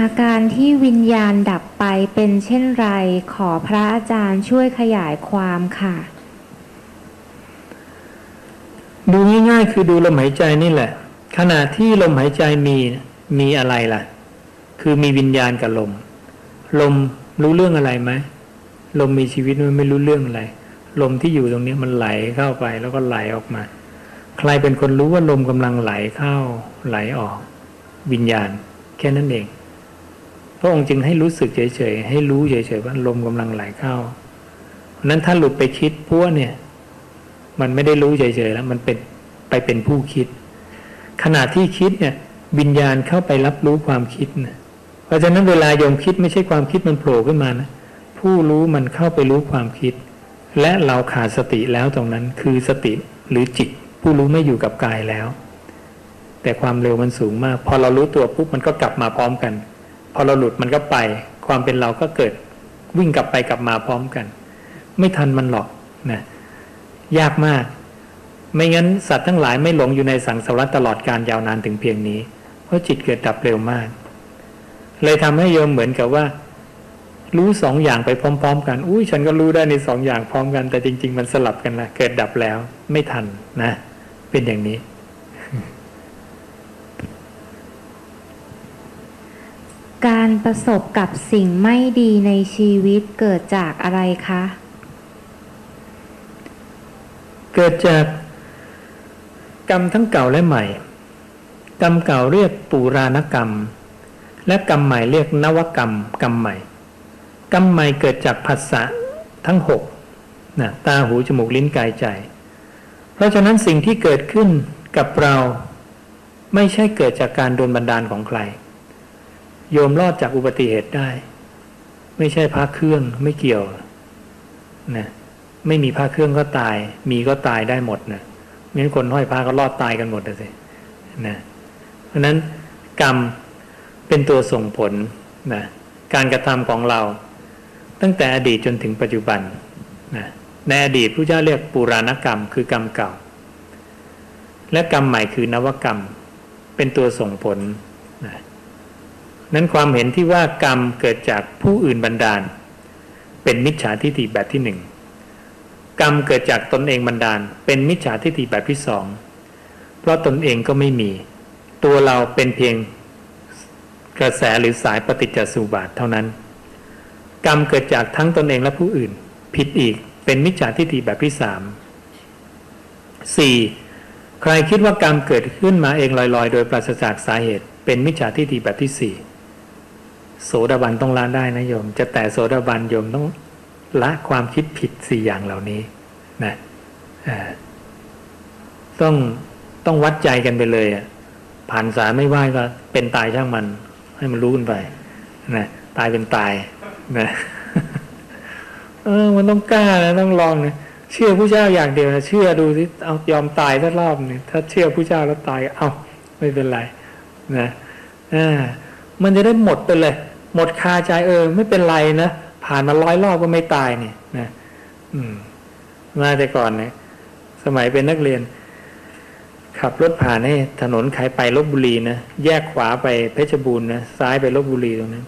อาการที่วิญญาณดับไปเป็นเช่นไร ขอพระอาจารย์ช่วยขยายความค่ะ ดูง่ายๆคือดูลมหายใจนี่แหละ ขณะที่ลมหายใจมีมีอะไรล่ะ คือมีวิญญาณกับลม ลมรู้เรื่องอะไรไหมลมมีชีวิตมันไม่รู้เรื่องอะไร ลมที่อยู่ตรงนี้มันไหลเข้าไปแล้วก็ไหลออกมา ใครเป็นคนรู้ว่าลมกำลังไหลเข้าไหลออก วิญญาณ แค่นั้นเอง พระองค์จึงให้รู้สึกเฉยๆ ให้รู้เฉยๆว่าลมกำลังไหลเข้านั้นถ้าหลุดไปคิดพวเนี่ย มันไม่ได้รู้เฉยๆแล้ว มันเป็นไปเป็นผู้คิด ขณะที่คิดเนี่ยวิญญาณเข้าไปรับรู้ความคิดนะเพราะฉะนั้นเวลาโยมคิดไม่ใช่ความคิดมันโผล่ขึ้นมานะผู้รู้มันเข้าไปรู้ความคิด และเราขาดสติแล้วตรงนั้นคือสติหรือจิต ผู้รู้ไม่อยู่กับกายแล้ว แต่ความเร็วมันสูงมาก พอเรารู้ตัวปุ๊บมันก็กลับมาพร้อมกัน พอเราหลุดมันก็ไป ความเป็นเราก็เกิดวิ่งกลับไปกลับมาพร้อมกัน ไม่ทันมันหรอกนะยากมาก ไม่งั้นสัตว์ทั้งหลายไม่หลงอยู่ในสังสารวัฏตลอดการยาวนานถึงเพียงนี้ เพราะจิตเกิดดับเร็วมาก เลยทำให้โยมเหมือนกับว่า รู้สองอย่างไปพร้อม ๆ กัน อุ้ยฉันก็รู้ได้ในสองอย่างพร้อมกัน แต่จริง ๆ มันสลับกันละเกิดดับแล้ว ไม่ทันนะ เป็นอย่างนี้ การประสบกับสิ่งไม่ดีในชีวิตเกิดจากอะไรคะ เกิดจากกรรมทั้งเก่าและใหม่ กรรมเก่าเรียกปูรานกรรม และกรรมใหม่เรียกนวกรรม กรรมใหม่ กรรมใหม่เกิดจากผัสสะทั้งหกนะตาหูจมูกลิ้นกายใจ เพราะฉะนั้นสิ่งที่เกิดขึ้นกับเรา ไม่ใช่เกิดจากการโดนบันดาลของใคร โยมรอดจากอุบัติเหตุได้ ไม่ใช่พระเครื่องไม่เกี่ยวนะไม่มีพระเครื่องก็ตาย มีก็ตายได้หมดนะงั้นคนห้อยพระก็รอดตายกันหมดเลยสินะเพราะนั้นกรรมเป็นตัวส่งผลนะการกระทำของเรา ตั้งแต่อดีตจนถึงปัจจุบันนะในอดีตพระเจ้าเรียกปุราณกรรม คือกรรมเก่า และกรรมใหม่คือนวกรรม เป็นตัวส่งผล นั้นความเห็นที่ว่ากรรมเกิดจากผู้อื่นบันดาล เป็นมิจฉาทิฏฐิแบบที่หนึ่งกรรมเกิดจากตนเองบันดาล เป็นมิจฉาทิฏฐิแบบที่สองเพราะตนเองก็ไม่มี ตัวเราเป็นเพียงกระแสหรือสายปฏิจจสุบาทเท่านั้น กรรมเกิดจากทั้งตนเองและผู้อื่น ผิดอีกเป็นมิจฉาทิฏฐิแบบที่สามสี่ใครคิดว่ากรรมเกิดขึ้นมาเองลอยๆ โดยปราศจากสาเหตุ เป็นมิจฉาทิฏฐิแบบที่สี่ โสดาบันต้องละได้นะโยม จะแต่โสดาบันโยมต้องละความคิดผิดสี่อย่างเหล่านี้นะต้องต้องวัดใจกันไปเลยอะผ่านสารไม่ไหวก็เป็นตายช่างมัน ให้มันรู้กันไปนะตายเป็นตายนะเออ มันต้องกล้านะต้องลองนะเชื่อผู้เจ้าอย่างเดียวนะเชื่อดูสิเอายอมตายสักรอบนึงถ้าเชื่อผู้เจ้าแล้วตายเอาไม่เป็นไรนะอ่ามันจะได้หมดไปเลย หมดคาใจเออ ไม่เป็นไรนะผ่านมาร้อยรอบก็ไม่ตายเนี่ยนะอืม มาแต่ก่อนเนี่ยสมัยเป็นนักเรียน ขับรถผ่านให้ถนนใครไปลบบุรีนะแยกขวาไปเพชรบูรณ์นะซ้ายไปลบบุรีตรงนั้น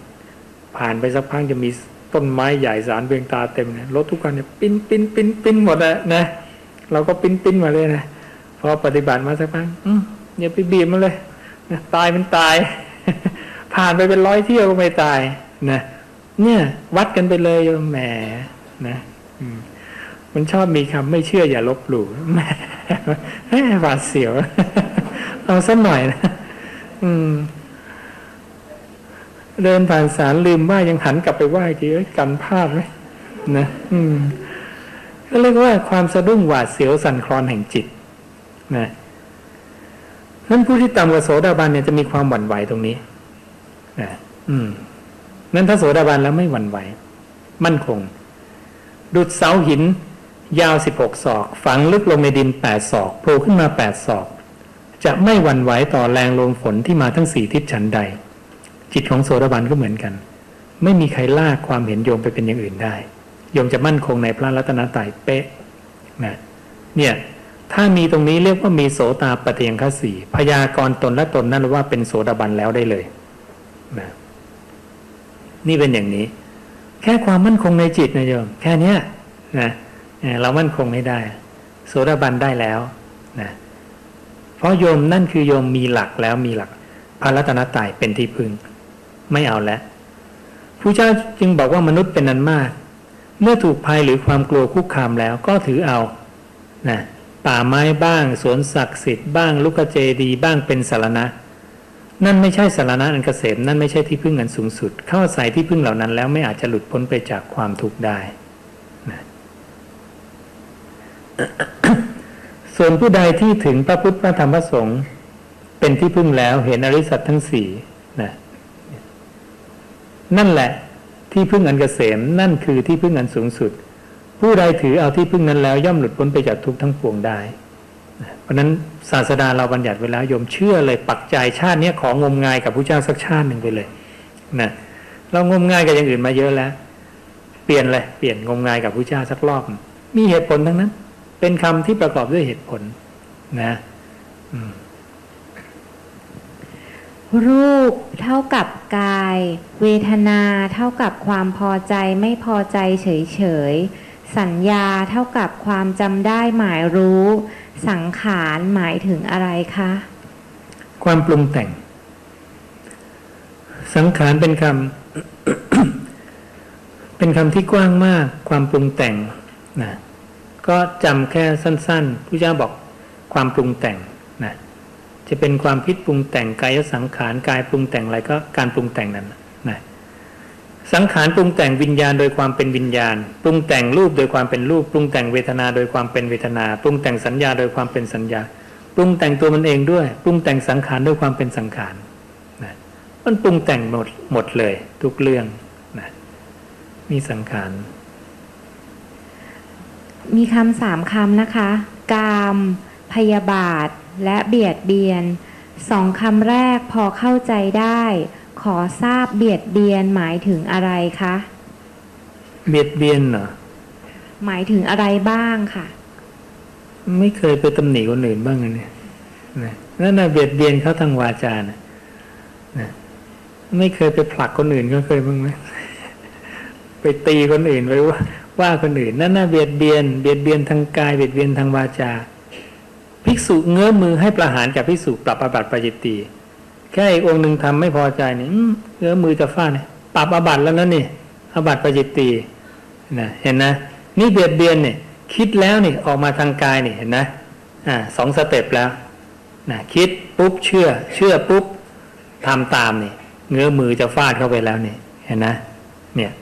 ผ่านไปสักพักจะมีต้นไม้ใหญ่สารเบียงตาเต็มเนี่ยรถทุกคันเนี่ยปิ้นปิ้นปิ้นปิ้นหมดนะนะเราก็ปิ้นปิ้นมาเลยนะพอปฏิบัติมาสักพักอย่าไปบีบมันเลยตายเป็นตาย ผ่านไปเป็นร้อยเที่ยวก็ไม่ตายนะเนี่ย วัดกันไปเลยแหมนะมันชอบมีคำไม่เชื่ออย่าลบหลู่แหมหวาดเสียว เอาสักหน่อยนะอืมเดินผ่านสารลืมไหวยังหันกลับไปไหว้ทีกันพลาดไหมนะอืมก็เรียกว่าความสะดุ้งหวาดเสียวสั่นคลอนแห่งจิตนะนั้นผู้ที่ต่ำกว่าโสดาบันเนี่ยจะมีความหวั่นไหวตรงนี้ อืม นั้นถ้าโสดาบันแล้วไม่หวั่นไหว มั่นคง ดุดเสาหิน ยาวสิบหกศอก ฝังลึกลงในดินแปดศอกโผล่ขึ้นมาแปดศอก จะไม่หวั่นไหวต่อแรงลมฝนที่มาทั้งสี่ทิศฉันใด จิตของโสดาบันก็เหมือนกัน ไม่มีใครลากความเห็นโยมไปเป็นอย่างอื่นได้โยมจะมั่นคงในพระรัตนตรัยเป๊ะนะเนี่ยถ้ามีตรงนี้เรียกว่ามีโสตาปฏิยังคสีพยากรตนและตนนั่นว่าเป็นโสดาบันแล้วได้เลย นะนี่เป็นอย่างนี้ แค่ความมั่นคงในจิตนะโยม แค่เนี้ยนะเรามั่นคงไม่ได้ โสดาบันได้แล้วนะเพราะโยมนั่นคือโยมมีหลักแล้วมีหลักพระรัตนตรัยเป็นที่พึง ไม่เอาแล้วผู้เจ้าจึงบอกว่ามนุษย์เป็นนันมาก เมื่อถูกภัยหรือความกลัวคุกคามแล้วก็ถือเอานะป่าไม้บ้าง สวนศักดิ์สิทธิ์บ้าง ลูกเจดีบ้างเป็นสารณะ นั่นไม่ใช่สารณะอันเกษมนั่นไม่ใช่ที่พึ่งอันสูงสุด เข้าใส่ที่พึ่งเหล่านั้นแล้วไม่อาจจะหลุดพ้นไปจากความทุกข์ได้นะส่วนผู้ใดที่ถึงพระพุทธพระธรรมพระสงฆ์เป็นที่พึ่งแล้วเห็นอริสัตทั้งสี่นะนั่นแหละที่พึ่งอันเกษมนั่นคือที่พึ่งอันสูงสุด ผู้ใดถือเอาที่พึ่งนั้นแล้วย่อมหลุดพ้นไปจากทุกข์ทั้งปวงได้ เพราะนั้นศาสดาเราบัญญัติไว้แล้วโยมเชื่อเลยปักใจชาติเนี้ของมงายกับพระเจ้าสักชาติหนึ่งไปเลยนะเรางมงายกับอย่างอื่นมาเยอะแล้ว เปลี่ยนเลยเปลี่ยนงมงายกับพระเจ้าสักรอบ มีเหตุผลทั้งนั้น เป็นคำที่ประกอบด้วยเหตุผลนะรูปเท่ากับกาย เวทนาเท่ากับความพอใจไม่พอใจเฉยๆสัญญาเท่ากับความจำได้หมายรู้ สังขารหมายถึงอะไรคะ ความปรุงแต่ง สังขารเป็นคำเป็นคำที่กว้างมาก ความปรุงแต่งนะก็จำแค่สั้นๆผู้เจ้าบอกความปรุงแต่งนะจะเป็นความคิดปรุงแต่งกายสังขารกายปรุงแต่งอะไรก็การปรุงแต่งนั้นนะ สังขารปรุงแต่งวิญญาณโดยความเป็นวิญญาณ ปรุงแต่งรูปโดยความเป็นรูป ปรุงแต่งเวทนาโดยความเป็นเวทนา ปรุงแต่งสัญญาโดยความเป็นสัญญา ปรุงแต่งตัวมันเองด้วย ปรุงแต่งสังขารด้วยความเป็นสังขารนะมันปรุงแต่งหมดหมดเลย ทุกเรื่องนะมีสังขาร มีคำสามคำนะคะ กาม พยาบาท และเบียดเบียน สองคำแรกพอเข้าใจได้ ขอทราบเบียดเบียนหมายถึงอะไรคะ เบียดเบียนเหรอ หมายถึงอะไรบ้างค่ะ ไม่เคยไปตำหนิคนอื่นบ้างเลยเนี่ยนะนั่นน่ะเบียดเบียนเขาทางวาจานะนะไม่เคยไปผลักคนอื่นก็เคยบ้างไหมไปตีคนอื่นไปว่าว่าคนอื่นนั่นน่ะเบียดเบียน เบียดเบียนทางกายเบียดเบียนทางวาจา ภิกษุเงื้อมือให้ประหารกับภิกษุปรับอาบัติปาจิตตี แค่อีกองค์หนึ่งทำไม่พอใจนี่ยอื้อเงื้อมือจะฟาดเนี่ยปรับอาบัตแล้วนั่นนี่อาบัติปาจิตตีนะเห็นนะนี่เบียดเบียนเนี่ย คิดแล้วนี่ออกมาทางกายนี่เห็นนะอ่าสองสเต็ปแล้วนะคิดปุ๊บเชื่อ เชื่อปุ๊บทำตามนี่เงื้อมือจะฟาดเข้าไปแล้วนี่เห็นนะเนี่ย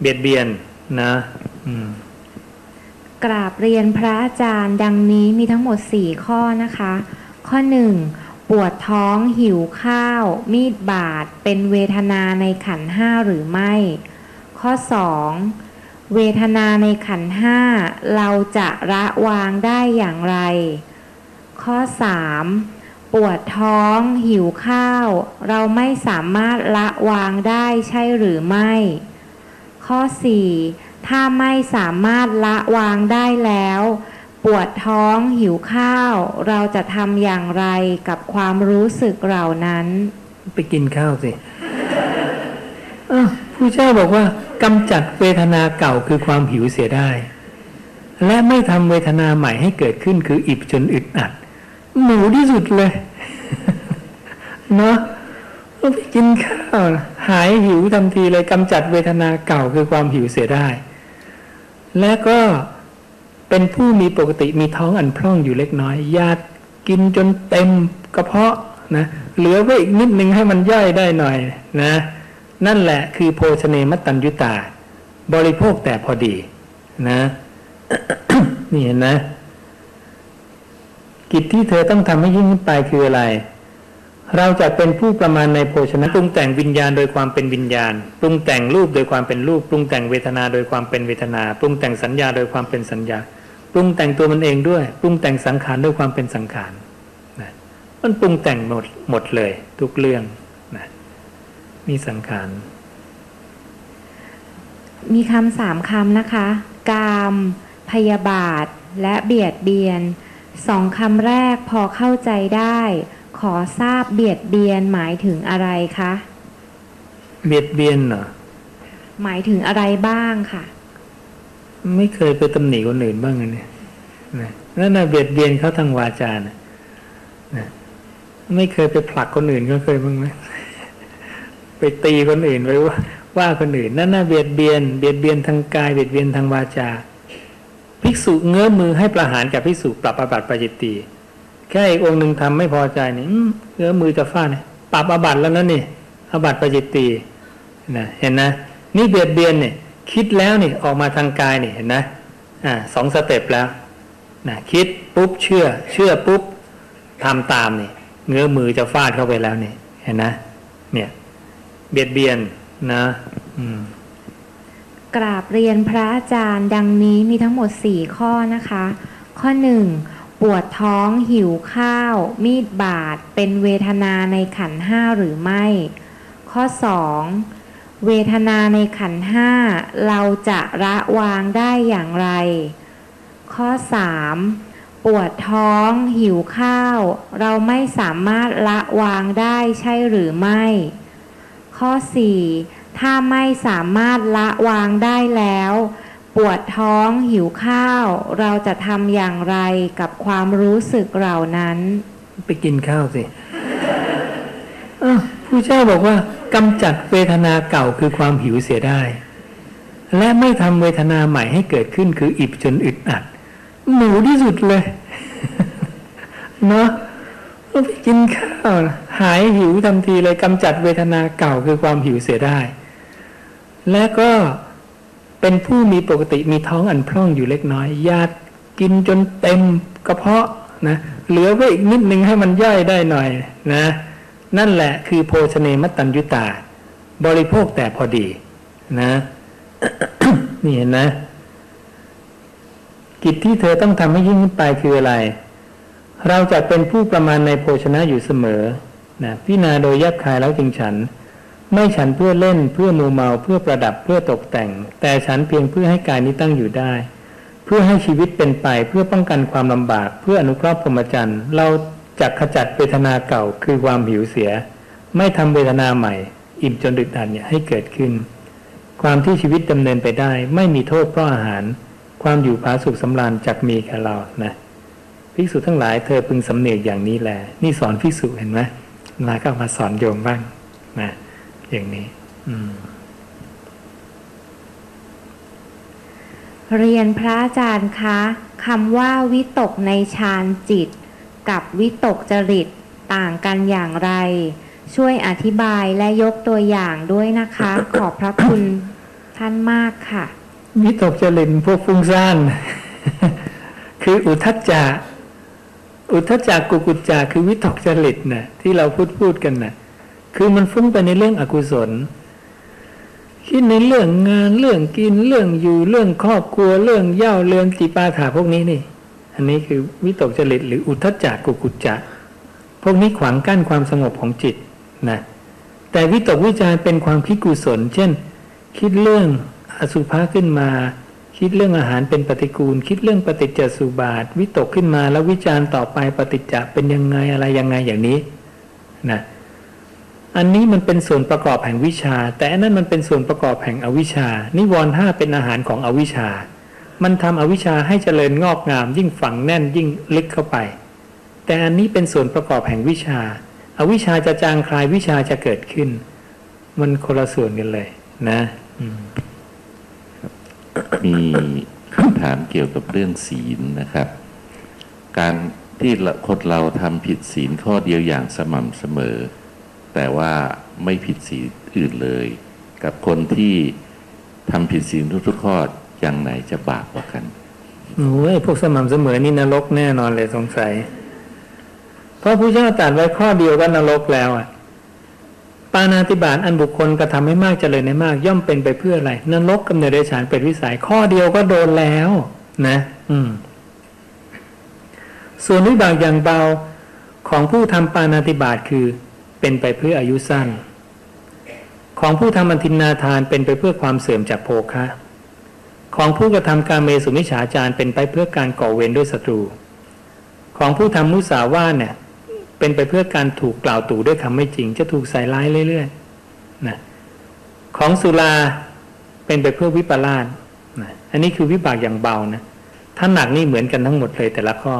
เบียดเบียนนะอืมกราบเรียนพระอาจารย์ดังนี้มีทั้งหมด4ข้อนะคะ ข้อ 1. ปวดท้องหิวข้าว มีดบาด เป็นเวทนาในขันห้าหรือไม่ ข้อ 2. เวทนาในขันห้าเราจะละวางได้อย่างไร ข้อ 3. ปวดท้องหิวข้าว เราไม่สามารถละวางได้ใช่หรือไม่ ข้อ 4. ถ้าไม่สามารถละวางได้แล้ว ปวดท้องหิวข้าว เราจะทำอย่างไรกับความรู้สึกเหล่านั้น ไปกินข้าวสิผู้เจ้าบอกว่ากำจัดเวทนาเก่าคือความหิวเสียได้ และไม่ทำเวทนาใหม่ให้เกิดขึ้นคืออิบจนอึดอัดหมูที่สุดเลย เนาะเอาไปกินข้าวหายหิวทันทีเลยกำจัดเวทนาเก่าคือความหิวเสียได้ และก็ เป็นผู้มีปกติมีท้องอันพร่องอยู่เล็กน้อยญาติกินจนเต็มกระเพาะนะเหลือไว้อีกนิดนึงให้มันย่อยได้หน่อยนะนั่นแหละคือโภชเนมัตัญยุตา บริโภคแต่พอดีนะนี่เห็นนะ กิจที่เธอต้องทำให้ยิ่งขึ้นไปคืออะไร เราจะเป็นผู้ประมาณในโภชนะปรุงแต่งวิญญาณโดยความเป็นวิญญาณ ปรุงแต่งรูปโดยความเป็นรูป ปรุงแต่งเวทนาโดยความเป็นเวทนา ปรุงแต่งสัญญาโดยความเป็นสัญญา ปรุงแต่งตัวมันเองด้วย ปรุงแต่งสังขารด้วยความเป็นสังขารนะมันปรุงแต่งหมดหมดเลย ทุกเรื่องนะมีสังขาร มีคำสามคำนะคะ กาม พยาบาท และเบียดเบียน สองคำแรกพอเข้าใจได้ ขอทราบเบียดเบียนหมายถึงอะไรคะ เบียดเบียนเหรอ หมายถึงอะไรบ้างค่ะ ไม่เคยไปตำหนิคนอื่นบ้างเลยเนี่ยนะนั่นน่ะเบียดเบียนเขาทางวาจานะนะไม่เคยไปผลักคนอื่นก็เคยบ้างไหมไปตีคนอื่นไปว่าว่าคนอื่นนั่นน่ะเบียดเบียน เบียดเบียนทางกายเบียดเบียนทางวาจา ภิกษุเงื้อมือให้ประหารกับภิกษุปรับอาบัติปาจิตตีแค่อีกองค์หนึ่งทำไม่พอใจนี่เงื้อมือจะฟาดเนี่ยปรับอาบัติแล้วนั่นนี่อาบัติปาจิตตีนะเห็นนะนี่เบียดเบียนเนี่ย คิดแล้วนี่ออกมาทางกายนี่เห็นนะอ่าสองสเต็ปแล้วนะคิดปุ๊บเชื่อ เชื่อปุ๊บทำตามนี่เงื้อมือจะฟาดเข้าไปแล้วนี่เห็นนะเนี่ยเบียดเบียนนะอืมกราบเรียนพระอาจารย์ดังนี้มีทั้งหมด 4 ข้อนะคะ ข้อ 1. ปวดท้องหิวข้าว มีดบาด เป็นเวทนาในขันห้าหรือไม่ ข้อ 2. เวทนาในขันธ์ห้าเราจะระวางได้อย่างไร ข้อ 3. ปวดท้องหิวข้าว เราไม่สามารถละวางได้ใช่หรือไม่ ข้อ 4. ถ้าไม่สามารถละวางได้แล้ว ปวดท้องหิวข้าว เราจะทำอย่างไรกับความรู้สึกเหล่านั้น ไปกินข้าวสิอ้าว ผู้เจ้าบอกว่ากำจัดเวทนาเก่าคือความหิวเสียได้ และไม่ทำเวทนาใหม่ให้เกิดขึ้นคืออิบจนอึดอัด หนูที่สุดเลยเนาะเอาไปกินข้าวหายหิวทันทีเลยกำจัดเวทนาเก่าคือความหิวเสียได้ และก็เป็นผู้มีปกติมีท้องอันพร่องอยู่เล็กน้อยญาติกินจนเต็มกระเพาะนะเหลือไว้อีกนิดนึงให้มันย่อยได้หน่อยนะ นั่นแหละคือโภชเนมัตตัญยุตา บริโภคแต่พอดี นะนี่เห็นนะ กิจที่เธอต้องทำให้ยิ่งขึ้นไปคืออะไร เราจะเป็นผู้ประมาณในโภชนะอยู่เสมอนะพิจารณาโดยแยบคายแล้วจึงฉัน ไม่ฉันเพื่อเล่นเพื่อมูเมาเพื่อประดับเพื่อตกแต่ง แต่ฉันเพียงเพื่อให้กายนี้ตั้งอยู่ได้ เพื่อให้ชีวิตเป็นไปเพื่อป้องกันความลำบาก เพื่ออนุเคราะห์พรหมจรรย์เรา จะขจัดเวทนาเก่าคือความหิวเสีย ไม่ทำเวทนาใหม่ อิ่มจนดึกดันเนี่ยให้เกิดขึ้น ความที่ชีวิตดำเนินไปได้ ไม่มีโทษเพราะอาหาร ความอยู่ผาสุขสำราญจักมีแก่เรานะภิกษุทั้งหลายเธอพึงสำเนียกอย่างนี้แหละนี่สอนภิกษุเห็นไหมลาก็มาสอนโยมบ้างนะอย่างนี้ อืมเรียนพระอาจารย์คะคำว่าวิตกในฌานจิต กับวิตกจริตต่างกันอย่างไร ช่วยอธิบายและยกตัวอย่างด้วยนะคะ ขอบพระคุณท่านมากค่ะ วิตกจริตพวกฟุ้งซ่าน คืออุทจจะอุทธัจจะกุกุจจะคือวิตกจริตนะที่เราพูดพูดกันนะคือมันฟุ้งไปในเรื่องอกุศลคิดในเรื่องงานเรื่องกินเรื่องอยู่เรื่องครอบครัวเรื่องเย่าเรื่องจิปาถาพวกนี้นี่ อันนี้คือวิตกจริตหรืออุทธัจจะกุกุจจะพวกนี้ขวางกั้นความสงบของจิตนะแต่วิตกวิจารเป็นความคิดกุศล เช่น คิดเรื่องอสุภะขึ้นมา คิดเรื่องอาหารเป็นปฏิกูล คิดเรื่องปฏิจจสุบาท วิตกขึ้นมาแล้ววิจารต่อไปปฏิจจะเป็นยังไงอะไรยังไงอย่างนี้นะอันนี้มันเป็นส่วนประกอบแห่งวิชา แต่อันนั้นมันเป็นส่วนประกอบแห่งอวิชา นิวรณ์ห้าเป็นอาหารของอวิชา มันทำอวิชชาให้เจริญงอกงาม ยิ่งฝังแน่นยิ่งลึกเข้าไป แต่อันนี้เป็นส่วนประกอบแห่งวิชาอวิชชาจะจางคลายวิชาจะเกิดขึ้น มันคนละส่วนกันเลย นะมีคำถามเกี่ยวกับเรื่องศีลนะครับ การที่คนเราทำผิดศีลข้อเดียวอย่างสม่ำเสมอ แต่ว่าไม่ผิดศีลอื่นเลย กับคนที่ทำผิดศีลทุกๆข้อ อย่างไหนจะบาปกว่ากันโอ้ยพวกสม่ำเสมอนี่นรกแน่นอนเลยสงสัย เพราะผู้เจ้าตรัสไว้ข้อเดียวก็นรกแล้วอะ ปานาติบาตอันบุคคลกระทำให้มากเจริญในมาก ย่อมเป็นไปเพื่ออะไรนรกกำเนิดเดชานเป็นวิสัยข้อเดียวก็โดนแล้ว นะ อืม ส่วนวิบากอย่างเบาของผู้ทำปานาติบาตคือ เป็นไปเพื่ออายุสั้น ของผู้ทำอันทินนาทานเป็นไปเพื่อความเสื่อมจากโภคะ ของผู้กระทำการเมสุมิฉาจารเป็นไปเพื่อการก่อเวรด้วยศัตรู ของผู้ทำมุสาวาทเนี่ยเป็นไปเพื่อการถูกกล่าวตู่ด้วยคำไม่จริง จะถูกใส่ร้ายเรื่อยๆนะของสุราเป็นไปเพื่อวิปลาสนะอันนี้คือวิบากอย่างเบานะถ้าหนักนี่เหมือนกันทั้งหมดเลยแต่ละข้อ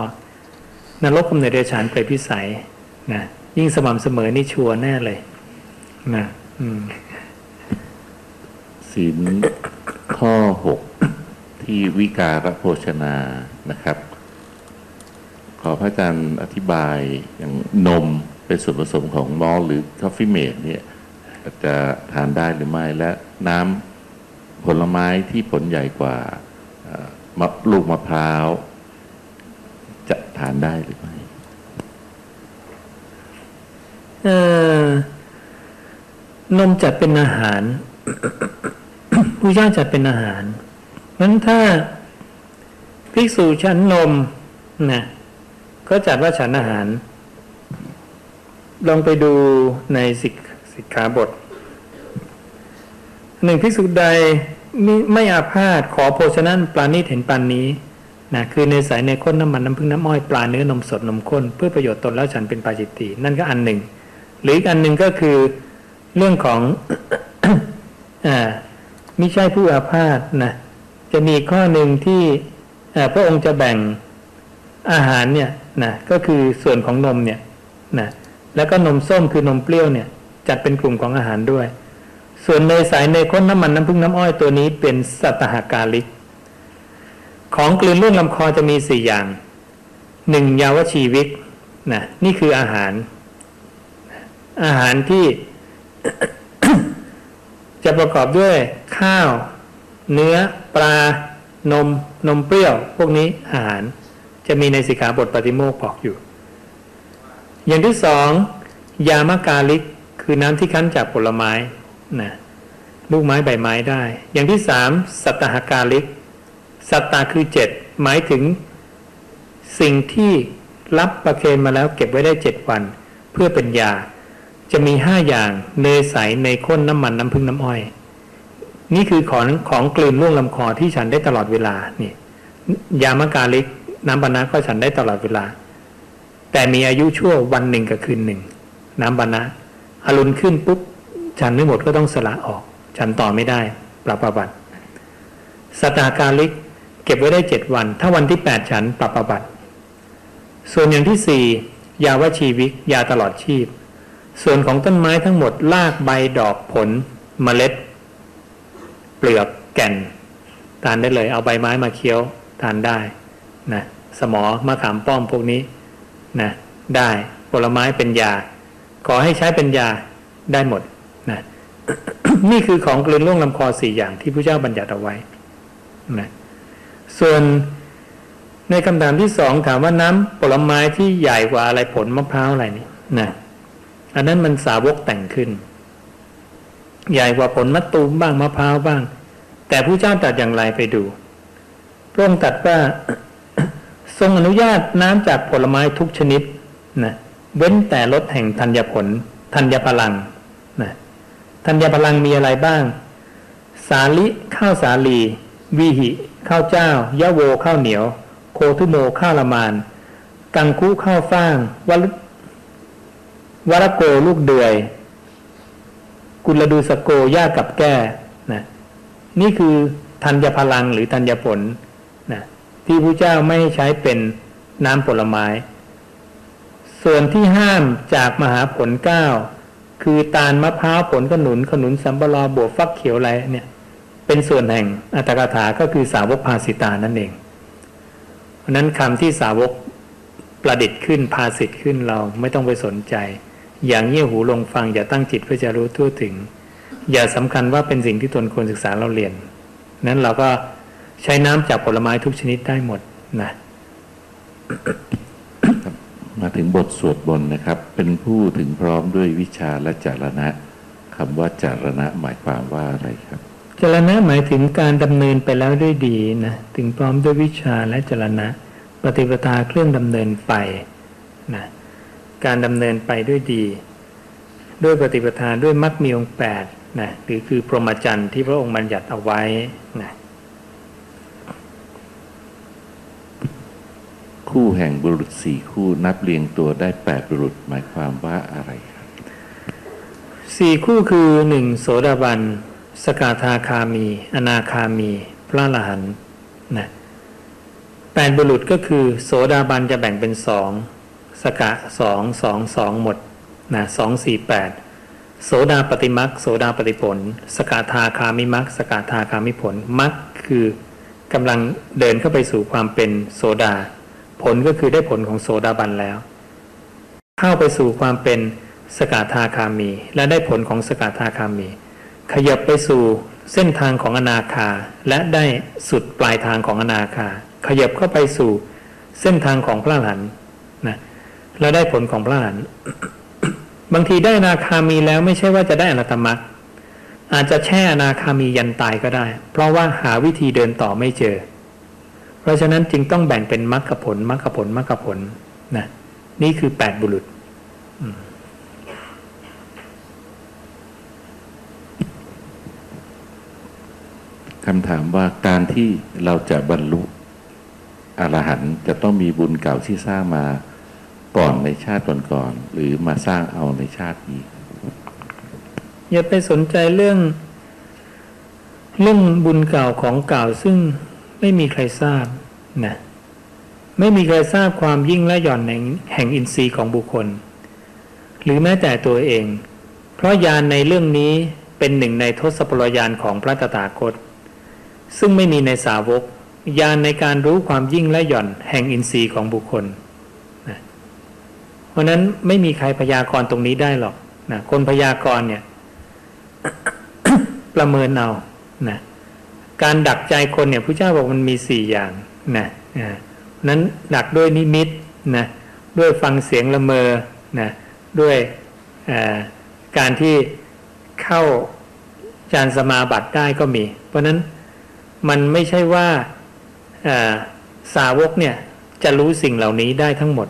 นรกกำเนิดเดรัจฉานเปรตพิสัยนะยิ่งสม่ำเสมอนี่ชัวร์แน่เลยนะอืม ศีลข้อหกที่วิการโภชนานะครับ ขอพระอาจารย์อธิบายอย่างนมเป็นส่วนผสมของมอลหรือคอฟฟี่เมดเนี่ยจะทานได้หรือไม่ และน้ำผลไม้ที่ผลใหญ่กว่ามะลูกมะพร้าว จะทานได้หรือไม่นมจัดเป็นอาหาร ผู้ย่าจัดเป็นอาหารนั้นถ้าภิกษุฉันนมนะก็จัดว่าฉันอาหาร ลองไปดูในสิกสิกขาบทหนึ่งภิกษุใดมิไม่อาพาธขอโภชนะปลานิดเห็นปานนี้นะคือในสายในข้นน้ำมันน้ำพึ่งน้ำอ้อยปลาเนื้อนมสดนมข้นเพื่อประโยชน์ตนแล้วฉันเป็นปาจิตตินั่นก็อันหนึ่ง หรืออีกอันหนึ่งก็คือเรื่องของอ่ามิใช่ผู้อาพาธนะจะมีข้อหนึ่งที่พระองค์จะแบ่งอาหารเนี่ยนะก็คือส่วนของนมเนี่ยนะแล้วก็นมส้มคือนมเปรี้ยวเนี่ย จัดเป็นกลุ่มของอาหารด้วย ส่วนเนยใสเนยข้นน้ำมันน้ำพึ่งน้ำอ้อยตัวนี้เป็นสัตหากาลิก ของกลืนล่วงลำคอจะมีสี่อย่างหนึ่งยาวชีวิกนะนี่คืออาหาร อาหารที่ จะประกอบด้วยข้าว เนื้อ ปลา นม นมเปรี้ยว พวกนี้อาหาร จะมีในสิกขาบทปฏิโมกข์บอกอยู่ อย่างที่สองยามกาลิกคือน้ำที่คั้นจากผลไม้นะลูกไม้ใบไม้ได้ อย่างที่สามสัตหกาลิก สัตตาคือเจ็ดหมายถึง สิ่งที่รับประเคนมาแล้วเก็บไว้ได้เจ็ดวัน เพื่อเป็นยา จะมีห้าอย่างเนยใสเนข้นน้ำมันน้ำพึ่งน้ำอ้อย นี่คือของของกลืนล่วงลำคอที่ฉันได้ตลอดเวลานี่ยามกาลิกน้ำบานะก็ฉันได้ตลอดเวลา แต่มีอายุชั่ววันหนึ่งกับคืนหนึ่ง น้ำบานะอรุณขึ้นปุ๊บฉันไม่หมดก็ต้องสละออก ฉันต่อไม่ได้ ปรับประบัติสตากาลิกเก็บไว้ได้เจ็ดวัน ถ้าวันที่แปดฉันปรับประบัติส่วนอย่างที่สี่ยาวชีวิกยาตลอดชีพ ส่วนของต้นไม้ทั้งหมดรากใบดอกผลเมล็ด เปลือกแก่นทานได้เลย เอาใบไม้มาเคี้ยวทานได้นะสมอมะขามป้อมพวกนี้นะได้ผลไม้เป็นยา ขอให้ใช้เป็นยาได้หมดนะนี่คือของกลืนล่วงลำคอสี่อย่างที่พระเจ้าบัญญัติเอาไว้นะส่วนในคำถามที่สองถามว่าน้ำผลไม้ที่ใหญ่กว่าอะไรผลมะพร้าวอะไรนี่นะ อันนั้นมันสาวกแต่งขึ้น ใหญ่กว่าผลมะตูมบ้างมะพร้าวบ้าง แต่ผู้เจ้าตัดอย่างไรไปดูพระองค์ตัดว่าทรงอนุญาตน้ำจากผลไม้ทุกชนิดนะเว้นแต่รสแห่งธัญผลธัญพลังนะธัญพลังมีอะไรบ้าง สาลิข้าวสาลี วีหิข้าวเจ้ายะโวข้าวเหนียว โคทุโมข้าวละมาน กังคุข้าวฟ่างวัล วรโกลูกเดือย กุลดูสโกย่ากับแก้นะนี่คือธัญพลังหรือธัญผลนะที่พระเจ้าไม่ใช้เป็นน้ำผลไม้ ส่วนที่ห้ามจากมหาผลเก้าคือตาลมะพร้าวผลขนุนขนุนสัมปะรอบวกฟักเขียวอะไรเนี่ย เป็นส่วนแห่งอัตถกถาก็คือสาวกภาสิตานั่นเอง เพราะนั้นคำที่สาวกประดิษฐ์ขึ้นภาสิทธ์ขึ้นเราไม่ต้องไปสนใจ อย่างเงี่ยหูลงฟังอย่าตั้งจิตเพื่อจะรู้ทั่วถึง อย่าสำคัญว่าเป็นสิ่งที่ตนควรศึกษาเราเรียน นั้นเราก็ใช้น้ำจากผลไม้ทุกชนิดได้หมดนะมาถึงบทสวดบนต์นะครับ เป็นผู้ถึงพร้อมด้วยวิชาและจารณะคำว่าจารณะหมายความว่าอะไรครับจรณะหมายถึงการดำเนินไปแล้วด้วยดีนะถึงพร้อมด้วยวิชาและจรณะ ปฏิปทาเครื่องดำเนินไปนะ การดำเนินไปด้วยดี ด้วยปฏิปทาด้วยมรรคมีองค์แปดนะหรือคือพรหมจรรย์ที่พระองค์บัญญัติเอาไว้นะคู่แห่งบุรุษสี่คู่นับเรียงตัวได้แปดบุรุษหมายความว่าอะไรครับสี่คู่คือหนึ่งโสดาบัน สกทาคามี อนาคามี พระอรหันต์นะแปดบุรุษก็คือ โสดาบันจะแบ่งเป็นสอง สกะสองสองสองหมดนะสองสี่แปดโสดาปฏิมักโสดาปฏิผล สกทาคามิมักสกทาคามิผลมักคือกำลังเดินเข้าไปสู่ความเป็นโสดา ผลก็คือได้ผลของโสดาบันแล้ว เข้าไปสู่ความเป็นสกทาคามี และได้ผลของสกทาคามี ขยับไปสู่เส้นทางของอนาคาและได้สุดปลายทางของอนาคา ขยับเข้าไปสู่เส้นทางของพระอรหันต์น และได้ผลของพระอรหันต์บางทีได้อนาคามีแล้วไม่ใช่ว่าจะได้อนัตตมรรคอาจจะแช่อนาคามียันตายก็ได้ เพราะว่าหาวิธีเดินต่อไม่เจอ เพราะฉะนั้นจึงต้องแบ่งเป็นมรรคผลมรรคผลมรรคผลนะนี่คือแปดบุรุษคำถามว่าการที่เราจะบรรลุอรหันต์จะต้องมีบุญเก่าที่สร้างมา ก่อนในชาติก่อนๆหรือมาสร้างเอาในชาตินี้ อย่าไปสนใจเรื่อง เรื่องบุญเก่าของเก่าซึ่งไม่มีใครทราบนะไม่มีใครทราบความยิ่งและหย่อนแห่งแห่งอินทรีย์ของบุคคล หรือแม้แต่ตัวเอง เพราะยานในเรื่องนี้เป็นหนึ่งในทศพลยานของพระตถาคต ซึ่งไม่มีในสาวกยานในการรู้ความยิ่งและหย่อนแห่งอินทรีย์ของบุคคล ราะนั้นไม่มีใครพยากรณ์ตรงนี้ได้หรอกนะคนพยากรณ์เนี่ย ประเมินเอานะการดักใจคนเนี่ยพระเจ้าบอกมันมีสี่อย่างนะนั้นดักด้วยนิมิตนะด้วยฟังเสียงละเมอนะด้วยการที่เข้าฌานสมาบัติได้ก็มี เพราะนั้นมันไม่ใช่ว่าสาวกเนี่ยจะรู้สิ่งเหล่านี้ได้ทั้งหมด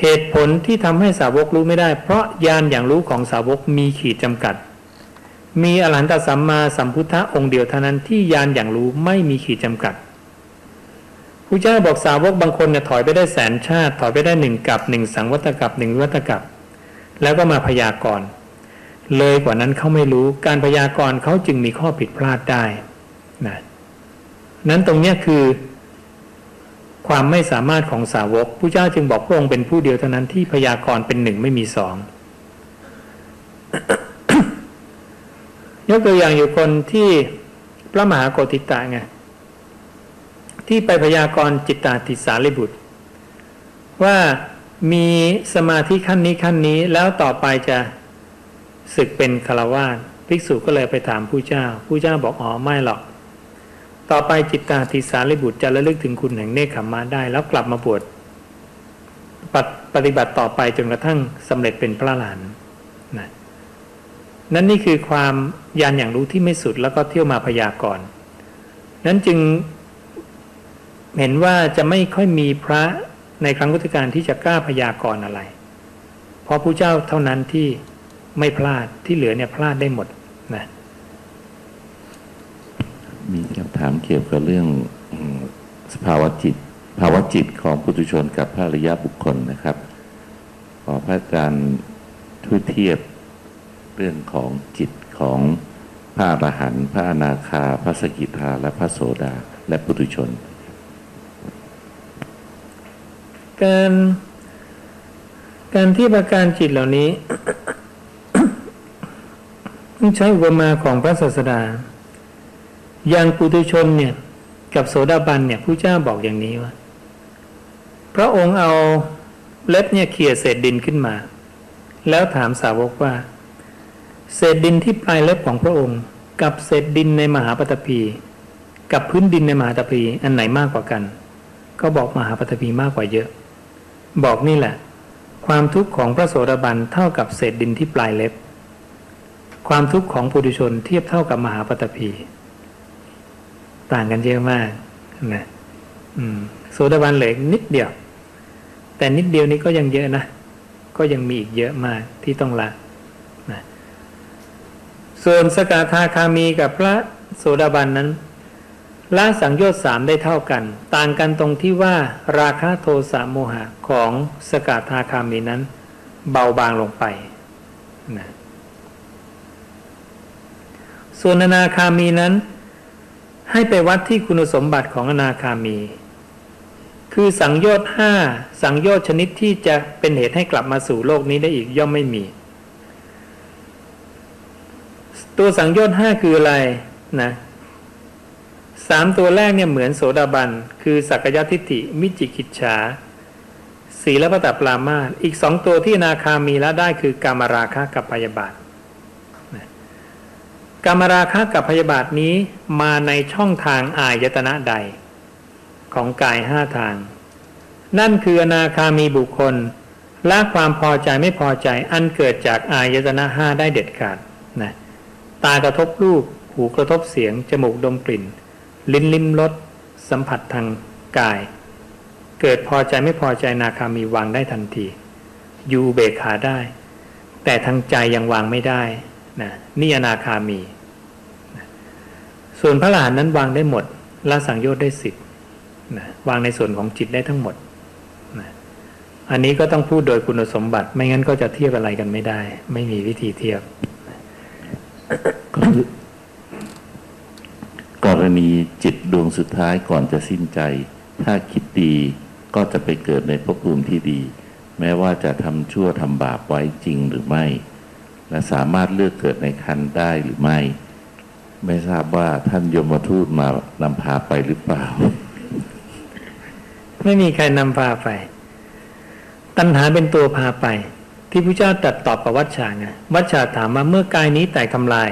เหตุผลที่ทำให้สาวกรู้ไม่ได้ เพราะญาณอย่างรู้ของสาวกมีขีดจำกัด มีอรหันตสัมมาสัมพุทธะองค์เดียวเท่านั้นที่ญาณอย่างรู้ไม่มีขีดจำกัดพระเจ้าบอกสาวกบางคนเนี่ยถอยไปได้แสนชาติ ถอยไปได้หนึ่งกับหนึ่งสังวัตกับหนึ่งวิวัตกับ แล้วก็มาพยากรณ์เลยกว่านั้นเขาไม่รู้การพยากรณ์เขาจึงมีข้อผิดพลาดได้นะนั้นตรงเนี้ยคือ ความไม่สามารถของสาวกผู้เจ้าจึงบอกพระองค์เป็นผู้เดียวเท่านั้นที่พยากรณ์เป็นหนึ่งไม่มีสองยกตัวอย่างอยู่คนที่พระมหาโกติตะไงที่ไปพยากรณ์จิตตาติสาริบุตร ว่ามีสมาธิขั้นนี้ขั้นนี้แล้วต่อไปจะศึกเป็นคาวาสภิกษุก็เลยไปถามผู้เจ้า ผู้เจ้าบอกอ๋อไม่หรอก ต่อไปจิตตาติสาริบุตรจะระลึกถึงคุณแห่งเนคขมมาได้ แล้วกลับมาบวชปฏิปฏิบัติต่อไปจนกระทั่งสำเร็จเป็นพระหลานนะนั่นนี่คือความยานอย่างรู้ที่ไม่สุดแล้วก็เที่ยวมาพยากรณ์นั้นจึงเห็นว่าจะไม่ค่อยมีพระในครั้งพุทธกาลที่จะกล้าพยากรณ์อะไร เพราะผู้เจ้าเท่านั้นที่ไม่พลาดที่เหลือเนี่ยพลาดได้หมดนะ มีคำถามเกี่ยวกับเรื่องสภาวะจิต ภาวะจิตของปุถุชนกับพระริยะบุคคลนะครับ ขอพระอาจารย์ช่วยเทียบเรื่องของจิตของพระอรหันต์พระอนาคา พระสกิทา และพระโสดา และปุถุชน การการที่ประการจิตเหล่านี้ต้องใช้อุปมาของพระศาสดา อย่างปุถุชนเนี่ยกับโสดาบันเนี่ยผู้เจ้าบอกอย่างนี้ว่า พระองค์เอาเล็บเนี่ยเขี่ยเศษดินขึ้นมา แล้วถามสาวกว่า เศษดินที่ปลายเล็บของพระองค์ กับเศษดินในมหาปฐพี กับพื้นดินในมหาปฐพีอันไหนมากกว่ากัน ก็บอกมหาปฐพีมากกว่าเยอะ บอกนี่แหละ ความทุกข์ของพระโสดาบันเท่ากับเศษดินที่ปลายเล็บ ความทุกข์ของปุถุชนเทียบเท่ากับมหาปฐพี ต่างกันเยอะมากนะโสดาบันเหลือนิดเดียว แต่นิดเดียวนี้ก็ยังเยอะนะ ก็ยังมีอีกเยอะมากที่ต้องละนะส่วนสกทาคามีกับพระโสดาบันนั้นละสังโยชน์สามได้เท่ากัน ต่างกันตรงที่ว่าราคะโทสะโมหะของสกทาคามีนั้น เบาบางลงไปนะส่วนนาคามีนั้น ให้ไปวัดที่คุณสมบัติของอนาคามี คือสังโยชน์ห้าสังโยชน์ชนิดที่จะเป็นเหตุให้กลับมาสู่โลกนี้ได้อีกย่อมไม่มี ตัวสังโยชน์ห้าคืออะไรนะสามตัวแรกเนี่ยเหมือนโสดาบัน คือสักยทิฏฐิมิจิกิจฉาศีลปตปรามาอีกสองตัวที่นาคามีแล้วได้คือกามราคะกับพยาบาท กามราคะกับพยาบาทนี้มาในช่องทางอายตนะใด ของกายห้าทาง นั่นคืออนาคามีบุคคลละความพอใจไม่พอใจอันเกิดจากอายตนะห้าได้เด็ดขาดนะตากระทบรูปหูกระทบเสียง จมูกดมกลิ่น ลิ้นลิ้มรสสัมผัสทางกาย เกิดพอใจไม่พอใจนาคามีวางได้ทันที อยูเบกขาได้ แต่ทางใจยังวางไม่ได้นะนี่อนาคามี ส่วนพระหลานนั้นวางได้หมดละสังโยชน์ได้สิบนะวางในส่วนของจิตได้ทั้งหมดนะอันนี้ก็ต้องพูดโดยคุณสมบัติ ไม่งั้นก็จะเทียบอะไรกันไม่ได้ ไม่มีวิธีเทียบก็คือกรณีจิตดวงสุดท้ายก่อนจะสิ้นใจ ถ้าคิดดีก็จะไปเกิดในภพภูมิที่ดี แม้ว่าจะทำชั่วทำบาปไว้จริงหรือไม่ และสามารถเลือกเกิดในคันได้หรือไม่ ไม่ทราบว่าท่านยมทูตมานำพาไปหรือเปล่า ไม่มีใครนำพาไป ตัณหาเป็นตัวพาไป ที่พระเจ้าตรัสตอบกับวัชชาไงวัชชาถามว่าเมื่อกายนี้แตกทำลาย